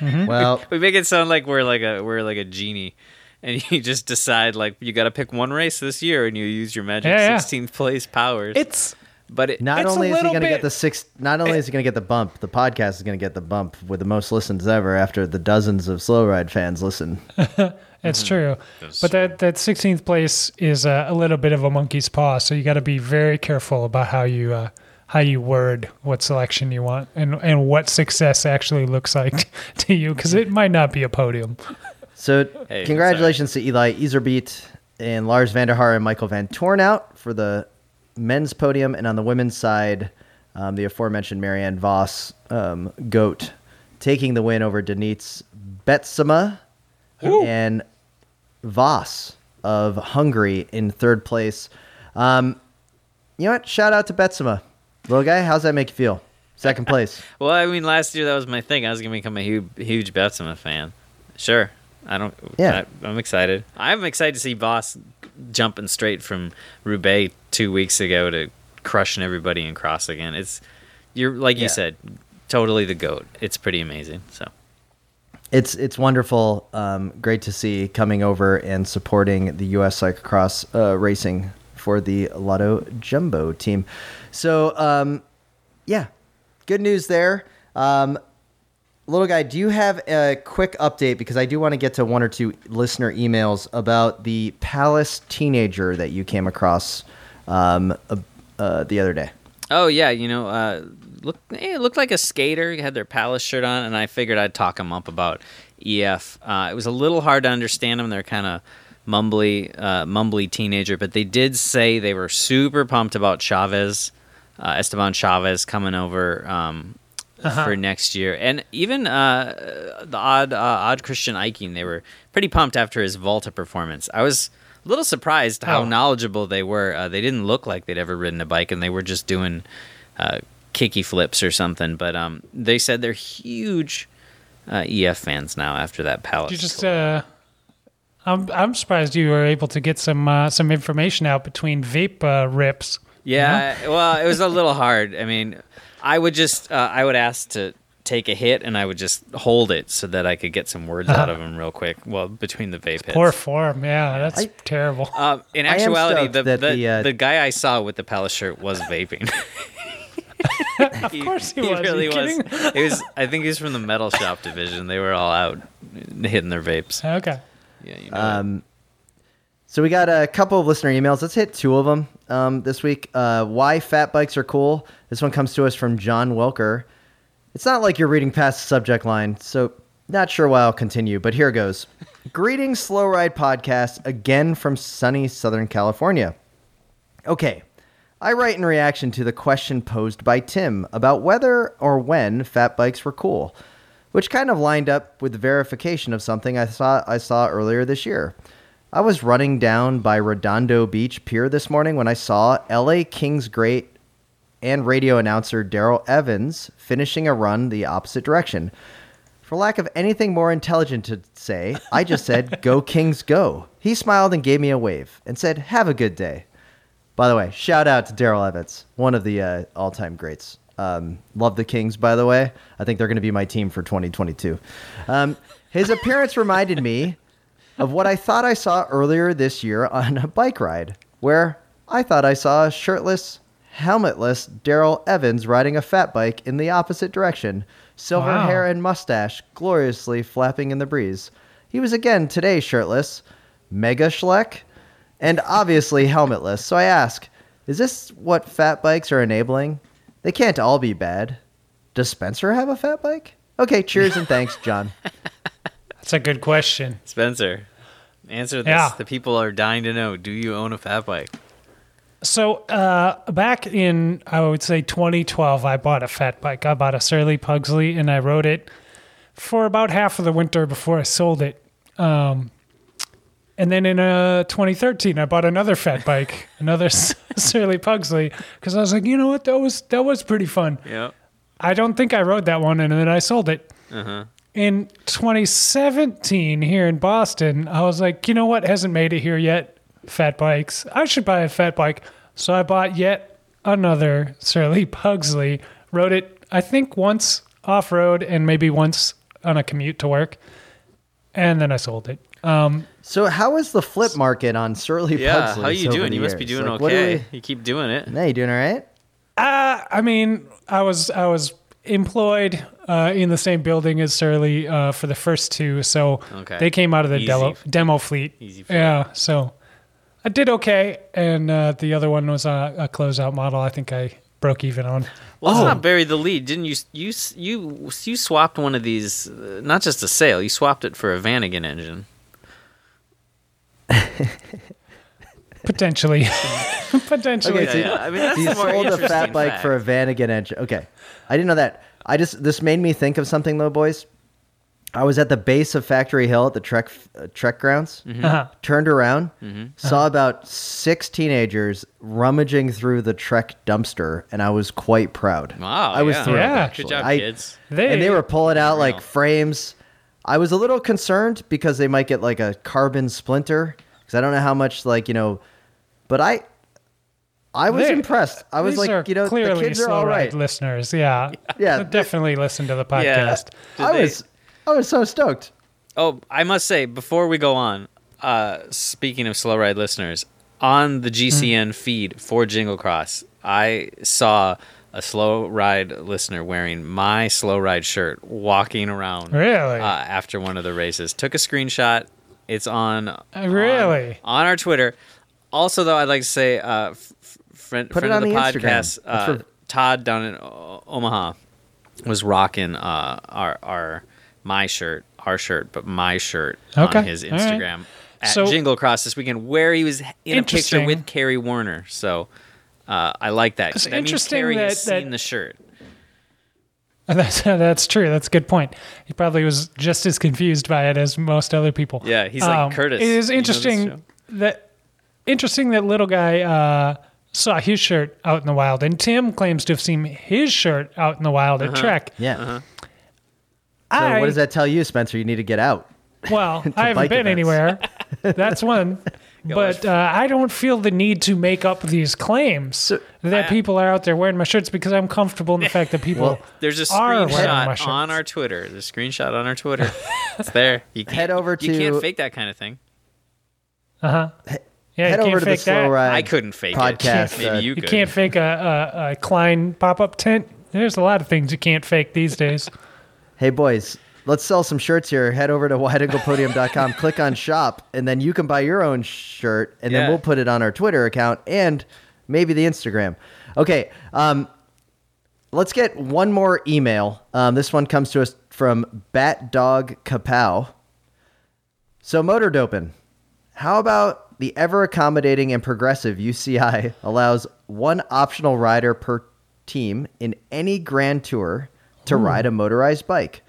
Well, We make it sound like we're like a we're like a genie, and you just decide like you got to pick one race this year, and you use your magic Yeah, yeah. 16th place powers. It's but it, not It's only is he going to get the six, not only is he going to get the bump, the podcast is going to get the bump with the most listens ever after the dozens of slow ride fans listen. It's true, but that that 16th place is a, a little bit of a monkey's paw. So you got to be very careful about how you uh, how you word what selection you want and and what success actually looks like to you, because it might not be a podium. So, Hey, congratulations to Eli Iserbyt and Lars van der Haar and Michael Vanthourenhout for the men's podium. And on the women's side, um, the aforementioned Marianne Vos, um, GOAT, taking the win over Denise Betsema and Vas of Hungary in third place. Um, you know what? Shout out to Betsema. Little guy, how's that make you feel? Second place. well, I mean, last year that was my thing. I was gonna become a huge huge Betsema fan. Sure, I don't. Yeah. I, I'm excited. I'm excited to see Vos jumping straight from Roubaix two weeks ago to crushing everybody in cross again. It's you're like Yeah. you said, totally the goat. It's pretty amazing. So. it's it's wonderful. Um, great to see coming over and supporting the U.S. cyclocross uh, racing for the Lotto Jumbo team. So um, yeah, good news there. Um, little guy, do you have a quick update because I do want to get to one or two listener emails about the Palace teenager that you came across um, uh, uh, the other day. Oh yeah, you know, uh, look, it looked like a skater. He had their Palace shirt on, and I figured I'd talk him up about EF. Uh, it was a little hard to understand them. They're kind of mumbly, uh, mumbly teenager, but they did say they were super pumped about Chavez, uh, Esteban Chavez coming over um, for next year, and even uh, the odd, uh, odd Christian Eiking. They were pretty pumped after his Vuelta performance. I was a little surprised how Oh. knowledgeable they were. Uh, they didn't look like they'd ever ridden a bike, and they were just doing uh, kicky flips or something. But um, they said they're huge uh, EF fans now after that Palace. You just, uh, I'm I'm surprised you were able to get some uh, some information out between vape uh, rips. Yeah. Well, it was a little hard. I mean, I would just uh, I would ask to take a hit, and I would just hold it so that I could get some words out of him real quick. Well, between the vape hits. Poor form, yeah, that's I- terrible. Um, in actuality, stoked the the, the, uh, the guy I saw with the Palace shirt was vaping. of course he, was. Really was. kidding? It was. I think he's from the metal shop division. They were all out hitting their vapes. Okay. Yeah, you know. Um, so we got a couple of listener emails. Let's hit two of them um, this week. Uh, why fat bikes are cool. This one comes to us from John Welker. It's not like you're reading past the subject line, so not sure why I'll continue, but here goes. Greetings, Slow Ride Podcast, again from sunny Southern California. Okay, I write in reaction to the question posed by Tim about whether or when fat bikes were cool, which kind of lined up with the verification of something I saw I saw earlier this year. I was running down by Redondo Beach Pier this morning when I saw LA Kings great and radio announcer Daryl Evans finishing a run the opposite direction. For lack of anything more intelligent to say, I just said, Go Kings, go. He smiled and gave me a wave and said, Have a good day. By the way, shout out to Daryl Evans, one of the uh, all time greats. Um, love the Kings, by the way. I think they're going to be my team for 2022. Um, his appearance reminded me of what I thought I saw earlier this year on a bike ride, where I thought I saw a shirtless, helmetless Daryl Evans riding a fat bike in the opposite direction, silver Wow. hair and mustache gloriously flapping in the breeze. He was again today shirtless, mega schleck, and obviously helmetless. So I ask, is this what fat bikes are enabling? They can't all be bad. Does Spencer have a fat bike? Okay, cheers and thanks, John. That's a good question. Spencer, answer this. Yeah. The people are dying to know. Do you own a fat bike? So uh, back in I would say 2012, I bought a fat bike. I bought a Surly Pugsley, and I rode it for about half of the winter before I sold it. Um, and then in uh, 2013, I bought another fat bike, another Surly Pugsley, because I was like, you know what, that was that was pretty fun. Yeah. I don't think I rode that one, and then I sold it. Uh-huh. In 2017, here in Boston, I was like, you know what hasn't made it here yet? Fat bikes. I should buy a fat bike. So I bought yet another Surly Pugsley. Rode it, I think, once off road and maybe once on a commute to work. And then I sold it. Um, So how is the flip market on Surly Yeah. Pugsley How are you doing? You must be doing Like, okay. we- You keep doing it. Hey, you doing all right? Uh, I mean, I was I was employed uh, in the same building as Surly uh, for the first two, so Okay. they came out of the demo, demo fleet. Easy yeah, so I did okay, and uh, the other one was a, a closeout model. I think I broke even on. Well, let's Oh. not bury the lead. Didn't you? You you you swapped one of these, uh, not just a sale. You swapped it for a Vanagon engine. Potentially, potentially. Okay, so yeah. I mean, that's you more sold a fat bike fact. for a Vanagon engine. Okay, I didn't know that. I just this made me think of something though, boys. I was at the base of Factory Hill at the Trek uh, Trek grounds. Mm-hmm. Uh-huh. Turned around, saw about six teenagers rummaging through the Trek dumpster, and I was quite proud. Wow, I was yeah. thrilled. Yeah. Good actually. Good job, I- kids. They, and they were pulling out like Real. frames. I was a little concerned because they might get like a carbon splinter because I don't know how much like you know, but I, I was they- impressed. I was like, you know, the clearly kids are slow all ride right. listeners. Yeah, Yeah, definitely listen to the podcast. Yeah. I they- was, I was so stoked. Oh, I must say before we go on, uh, speaking of slow ride listeners, on the GCN feed for Jingle Cross, I saw a slow ride listener wearing my slow ride shirt walking around. Really? Uh, after one of the races, took a screenshot. It's on. Uh, really? on, on our Twitter. Also, though, I'd like to say, uh, f- f- friend, Put it friend of on the, the podcast, uh, for- Todd down in o- Omaha, was rocking uh, our our my shirt, our shirt, but my shirt Okay, on his all right. Instagram at So- Jingle Cross this weekend, where he was in a picture with Kerry Werner. So uh, I like that. It's that means interesting Carrie has that- that- seen the shirt. That's that's true. That's a good point. He probably was just as confused by it as most other people. Yeah, he's like, "Curtis, It is you know interesting that interesting that little guy uh, saw his shirt out in the wild, and Tim claims to have seen his shirt out in the wild Uh-huh. at Trek. Yeah. So I, what does that tell you, Spencer? You need to get out. Well, I haven't bike been events. anywhere. That's one. But uh, I don't feel the need to make up these claims that people are out there wearing my shirts because I'm comfortable in the fact that people Well, There's a are wearing my screenshot shirts. on our Twitter. There's a screenshot on our Twitter. it's there. You can't, Head over You to- can't fake that kind of thing. Uh huh. Yeah, Head you over can't to the fake Slow that. Ride I couldn't fake podcast. it. Maybe uh, you You could. can't fake a, a, a Klein pop up tent. There's a lot of things you can't fake these days. Hey, boys, let's sell some shirts here. Head over to wideanglepodium.com, click on shop, and then you can buy your own shirt, and Yeah. then we'll put it on our Twitter account and maybe the Instagram. Okay, um, let's get one more email. Um, this one comes to us from Bat Dog Kapow. So, motor doping. How about the ever accommodating and progressive UCI allows one optional rider per team in any Grand Tour to hmm. ride a motorized bike.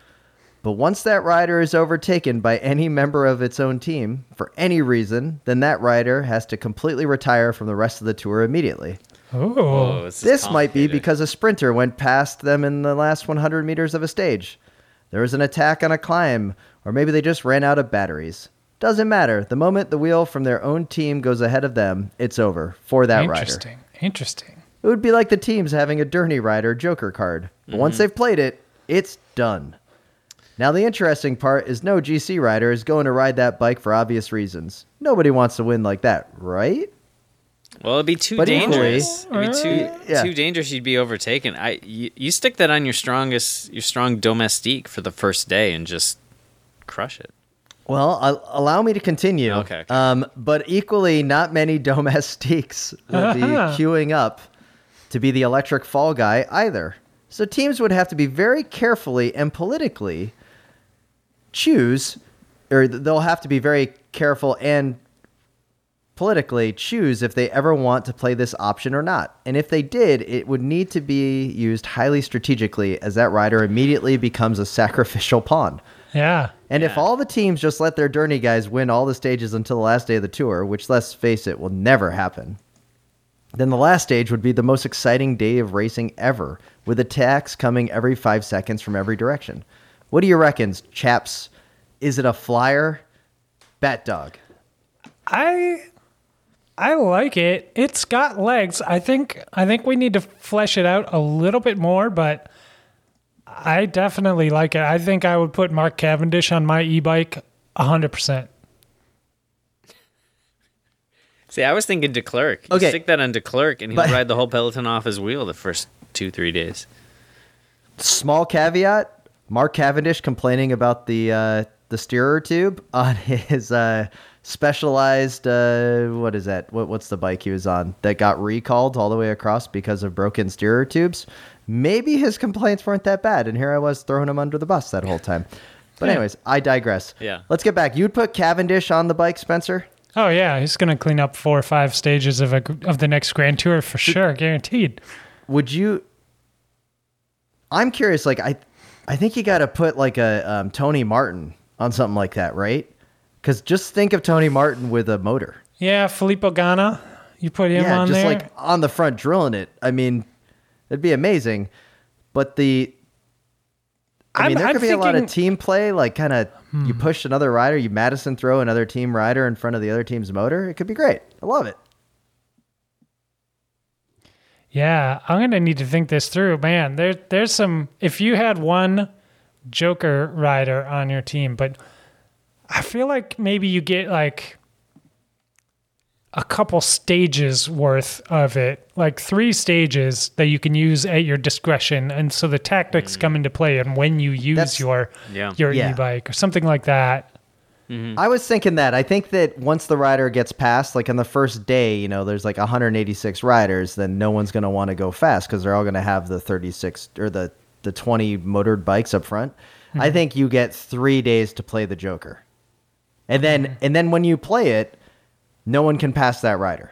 But once that rider is overtaken by any member of its own team for any reason, then that rider has to completely retire from the rest of the tour immediately. Oh, Oh, this, This might be because a sprinter went past them in the last 100 meters of a stage. There was an attack on a climb, or maybe they just ran out of batteries. Doesn't matter. The moment the wheel from their own team goes ahead of them, it's over for that rider. interesting. Interesting. It would be like the teams having a Journey Rider Joker card. But mm-hmm. once they've played it, it's done. Now, the interesting part is no GC rider is going to ride that bike for obvious reasons. Nobody wants to win like that, right? Well, it'd be too But equally- dangerous. It'd be too uh, Yeah. too dangerous. You'd be overtaken. I you, you stick that on your strongest, your strong domestique for the first day and just crush it. Well, uh, allow me to continue. Okay, okay. Um, but equally, not many domestiques would be queuing up to be the electric fall guy either. So teams would have to be very carefully and politically choose, or they'll have to be very careful and politically choose if they ever want to play this option or not. And if they did, it would need to be used highly strategically as that rider immediately becomes a sacrificial pawn. Yeah. And if all the teams just let their Journey guys win all the stages until the last day of the tour, which let's face it will never happen, then the last stage would be the most exciting day of racing ever, with attacks coming every five seconds from every direction. What do you reckon, chaps? Is it a flyer? Bat dog. I I like it. It's got legs. I think I think we need to flesh it out a little bit more, but I definitely like it. I think I would put Mark Cavendish on my e-bike 100%. See, I was thinking Declercq. You Okay. stick that on Declercq, and he'll But- ride the whole peloton off his wheel the first two three days. Small caveat: Mark Cavendish complaining about the uh, the steerer tube on his uh, specialized uh, what is that? What, what's the bike he was on that got recalled all the way across because of broken steerer tubes? Maybe his complaints weren't that bad, and here I was throwing him under the bus that whole time. But anyways, I digress. Yeah. Let's get back. You'd put Cavendish on the bike, Spencer? Oh yeah, he's going to clean up four or five stages of a, of the next Grand Tour for sure, guaranteed. would you i'm curious like i i think you got to put like a um, tony martin on something like that right because just think of tony martin with a motor Yeah, Filippo Ganna, you put him yeah on just there. like on the front drilling it i mean it'd be amazing but the i I'm- mean there I'm could be a lot of team play like kind of you Hmm. push another rider you madison throw another team rider in front of the other team's motor it could be great i love it Yeah, I'm gonna need to think this through, man. There, there's some. If you had one Joker rider on your team, but I feel like maybe you get like a couple stages worth of it, like three stages that you can use at your discretion, and so the tactics mm. come into play and when you use That's- your Yeah. your Yeah. e-bike or something like that. Mm-hmm. I was thinking that. I think that once the rider gets past, like on the first day, you know, there's like 186 riders, then no one's going to want to go fast because they're all going to have the 36 or the, the 20 motored bikes up front. I mm-hmm. think you get three days to play the Joker. And then, mm-hmm. and then when you play it, no one can pass that rider.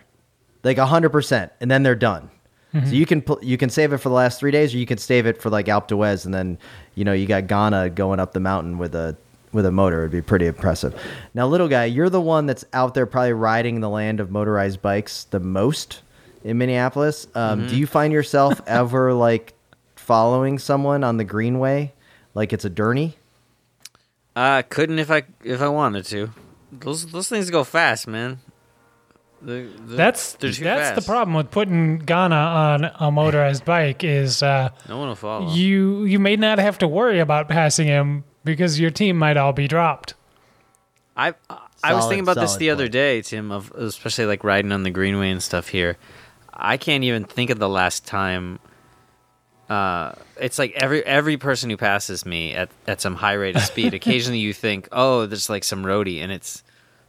Like 100%. And then they're done. So you can you can save it for the last three days, or you can save it for like Alpe d'Huez, and then you know you got Ganna going up the mountain with a with a motor. It'd be pretty impressive. Now, little guy, you're the one that's out there probably riding the land of motorized bikes the most in Minneapolis. Um, Do you find yourself ever like following someone on the Greenway, like it's a journey? Uh, couldn't if I if I wanted to. Those those things go fast, man. The- the- That's that's too the problem with putting Ganna on a motorized bike is. Uh, No one will follow. you you may not have to worry about passing him because your team might all be dropped. I I was thinking about this solid the other day, Tim, of especially like riding on the greenway and stuff here. I can't even think of the last time. Uh, it's like every every person who passes me at, at some high rate of speed. occasionally, you think, "Oh, there's like some roadie," and it's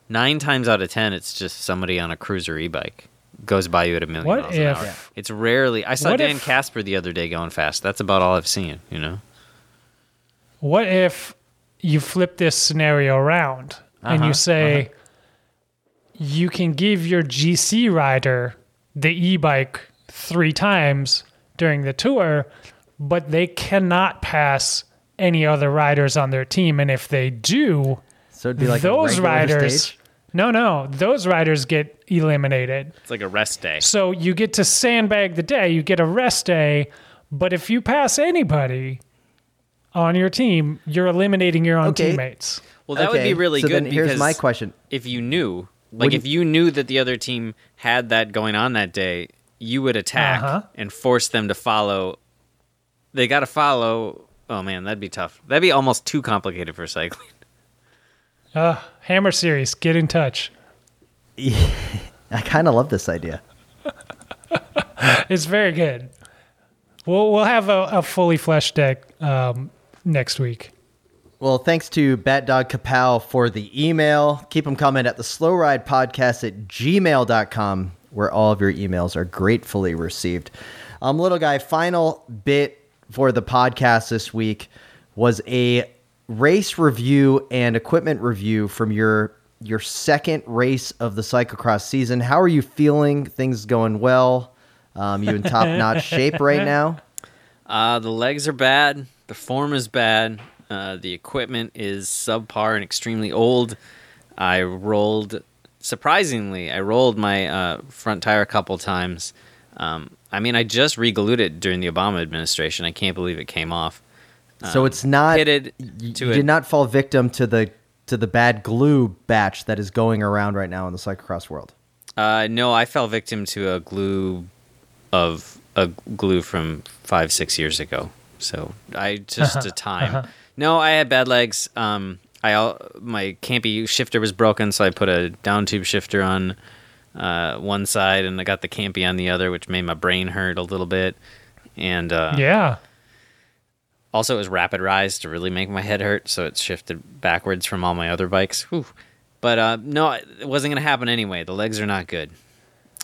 nine times out of ten, it's just somebody on a cruiser e-bike goes by you at a million What miles an if- hour. It's rarely. I saw Dan if- Casper the other day going fast. That's about all I've seen. You know. What if you flip this scenario around and Uh-huh, you say you can give your GC rider the e-bike three times during the tour, but they cannot pass any other riders on their team. And if they do, So it'd be like those riders, stage? no, no, those riders get eliminated. It's like a rest day. So you get to sandbag the day, you get a rest day, but if you pass anybody on your team, you're eliminating your own Okay. teammates. Well, that would be really so good then here's my question. if you knew, like Wouldn't- if you knew that the other team had that going on that day, you would attack Uh-huh. and force them to follow. They got to follow. Oh man, that'd be tough. That'd be almost too complicated for cycling. Uh, Hammer Series, get in touch. I kind of love this idea. It's very good. We'll we'll have a, a fully fleshed deck um, next week. Well, thanks to Bat Dog Kapow for the email. Keep them coming at the slow ride podcast at gmail.com, where all of your emails are gratefully received. Um, little guy, final bit for the podcast this week was a race review and equipment review from your your second race of the cyclocross season. How are you feeling? Things going well? Um, you in top notch shape right now? Uh, the legs are bad. The form is bad. Uh, the equipment is subpar and extremely old. I rolled, surprisingly, I rolled my uh, front tire a couple times. Um, I mean, I just re-glued it during the Obama administration. I can't believe it came off. So it's not pitted you to you it. did not fall victim to the to the bad glue batch that is going around right now in the cyclocross world. Uh, no, I fell victim to a glue of a glue from five, six years ago. So I just a time. No, I had bad legs. Um, I al- my campy shifter was broken, so I put a down tube shifter on uh, one side, and I got the campy on the other, which made my brain hurt a little bit. And uh, Yeah. Also, it was rapid rise to really make my head hurt, so it shifted backwards from all my other bikes. Whew. But uh, no, it wasn't going to happen anyway. The legs are not good.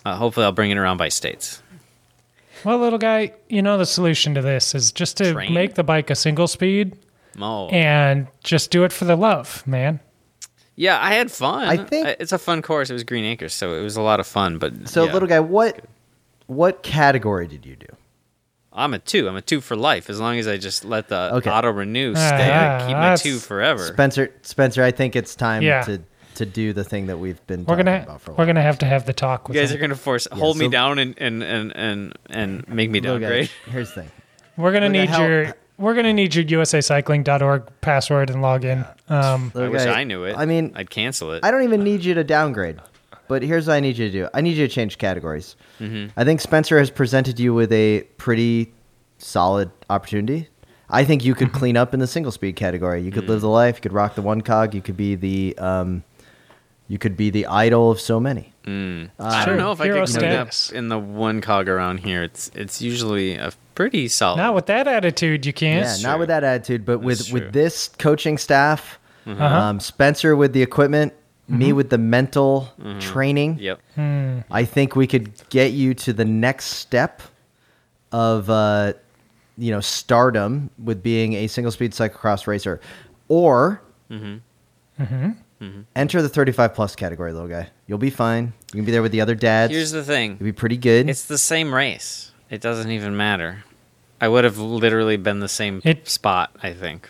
Uh, hopefully, I'll bring it around by states. Well, little guy, you know the solution to this is just to Train. make the bike a single speed Oh, and just do it for the love, man. yeah, I had fun. I think- it's a fun course. It was Green Acres, so it was a lot of fun. But So, yeah. little guy, what what category did you do? I'm a two. I'm a two for life. As long as I just let the Okay. auto renew stay, Ah, I keep my two forever. Spencer, Spencer, I think it's time Yeah. to to do the thing that we've been We're talking gonna about for a we're gonna have to have the talk with you guys him. are gonna force hold me down and and and and, and make me Little guy, downgrade. here's the thing. We're gonna We're need help- your we're gonna need your USAcycling.org password and login. Um, I wish guy, I knew it. I mean, I'd cancel it. I don't even need you to downgrade, but here's what I need you to do. I need you to change categories. Mm-hmm. I think Spencer has presented you with a pretty solid opportunity. I think you could clean up in the single speed category. You could Mm-hmm. live the life. You could rock the one cog. You could be the um, you could be the idol of so many. I don't know if Hero I could clean up in the one cog around here. It's it's usually a pretty solid. not with that attitude, you can't. Yeah, not with that attitude, but with That's with true. this coaching staff, Uh-huh. um, Spencer with the equipment, me mm-hmm. with the mental mm-hmm. training. Yep. Hmm. I think we could get you to the next step of uh, you know stardom with being a single speed cyclocross racer, or mm-hmm. enter the 35 plus category, little guy. You'll be fine. You can be there with the other dads. Here's the thing. You'll be pretty good. It's the same race. It doesn't even matter. I would have literally been the same It- spot, I think.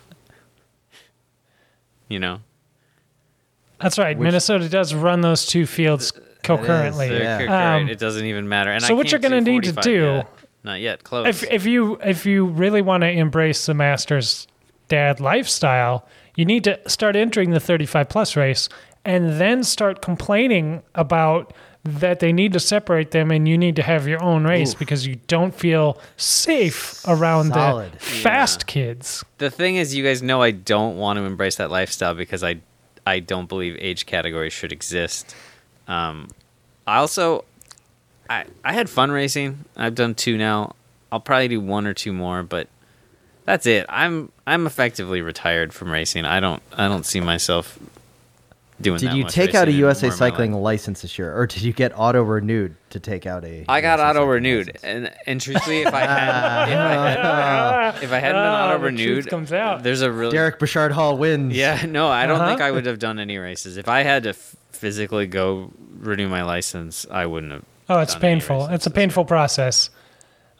You know? That's right. Minnesota does run those two fields concurrently. They're Yeah. concurrent. Um, it doesn't even matter. And so I what you're gonna need to do- yet. Not yet. Close. if if you if you really want to embrace the Masters dad lifestyle, you need to start entering the 35 plus race and then start complaining about that they need to separate them and you need to have your own race because you don't feel safe around Solid. the fast kids. the thing is, you guys know I don't want to embrace that lifestyle because I, I don't believe age categories should exist. Um, I also, I, I had fun racing. I've done two now. I'll probably do one or two more, but that's it. I'm, I'm effectively retired from racing. I don't, I don't see myself doing. did that you much take out a USA anymore in my life. cycling license this year, or did you get auto renewed to take out a? I got auto renewed, and and truthfully, if I had, if I had, if I hadn't been Ah, auto the truth renewed, comes out. there's a really Derek Bouchard Hall wins. Yeah, no, I don't Uh-huh. think I would have done any races. If I had to f- physically go renew my license, I wouldn't have. Oh, it's done painful. races It's a painful process.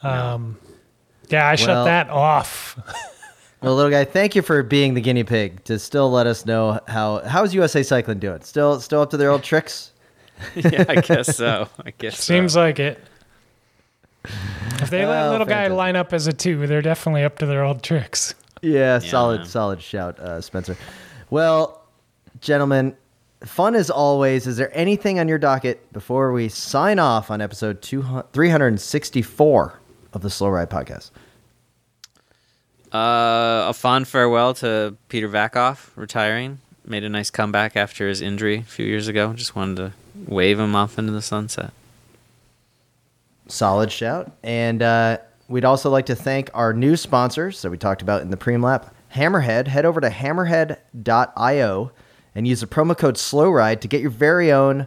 Um, yeah, I shut Well- that off. Well, little guy, thank you for being the guinea pig to still let us know how how's USA Cycling doing. Still, still up to their old tricks. yeah, I guess so. I guess Seems so. like it. If they let Oh, little guy line up as a two, they're definitely up to their old tricks. Yeah, solid, man. solid shout, uh, Spencer. Well, gentlemen, fun as always. Is there anything on your docket before we sign off on episode 200 364 of the Slow Ride podcast? Uh, a fond farewell to Peter Vakoč retiring. Made a nice comeback after his injury a few years ago. Just wanted to wave him off into the sunset. Solid shout. And uh, we'd also like to thank our new sponsors that we talked about in the preem lap. Hammerhead. Head over to hammerhead.io and use the promo code SLOWRIDE to get your very own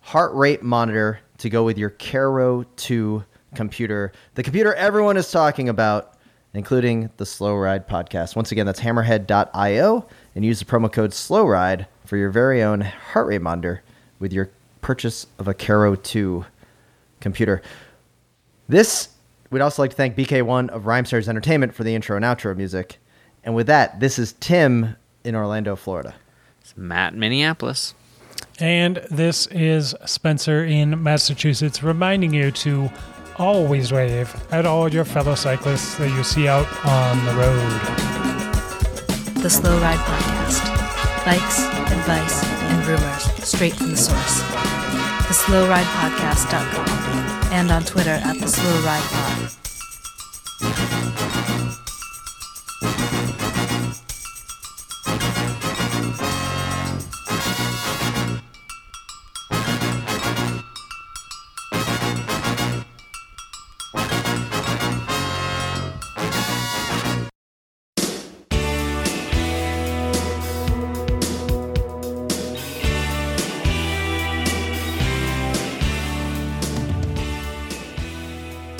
heart rate monitor to go with your Karoo 2 computer. The computer everyone is talking about, including the Slow Ride podcast. Once again, that's hammerhead.io and use the promo code SLOWRIDE for your very own heart rate monitor with your purchase of a Karoo 2 computer. This, we'd also like to thank BK1 of Rhymesters Entertainment for the intro and outro music. And with that, this is Tim in Orlando, Florida. It's Matt in Minneapolis. And this is Spencer in Massachusetts reminding you to always wave at all your fellow cyclists that you see out on the road. The Slow Ride Podcast. Bikes, advice, and rumors straight from the source. TheSlowRidePodcast.com and on Twitter at The Slow Ride Pod.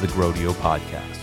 the Grodio Podcast.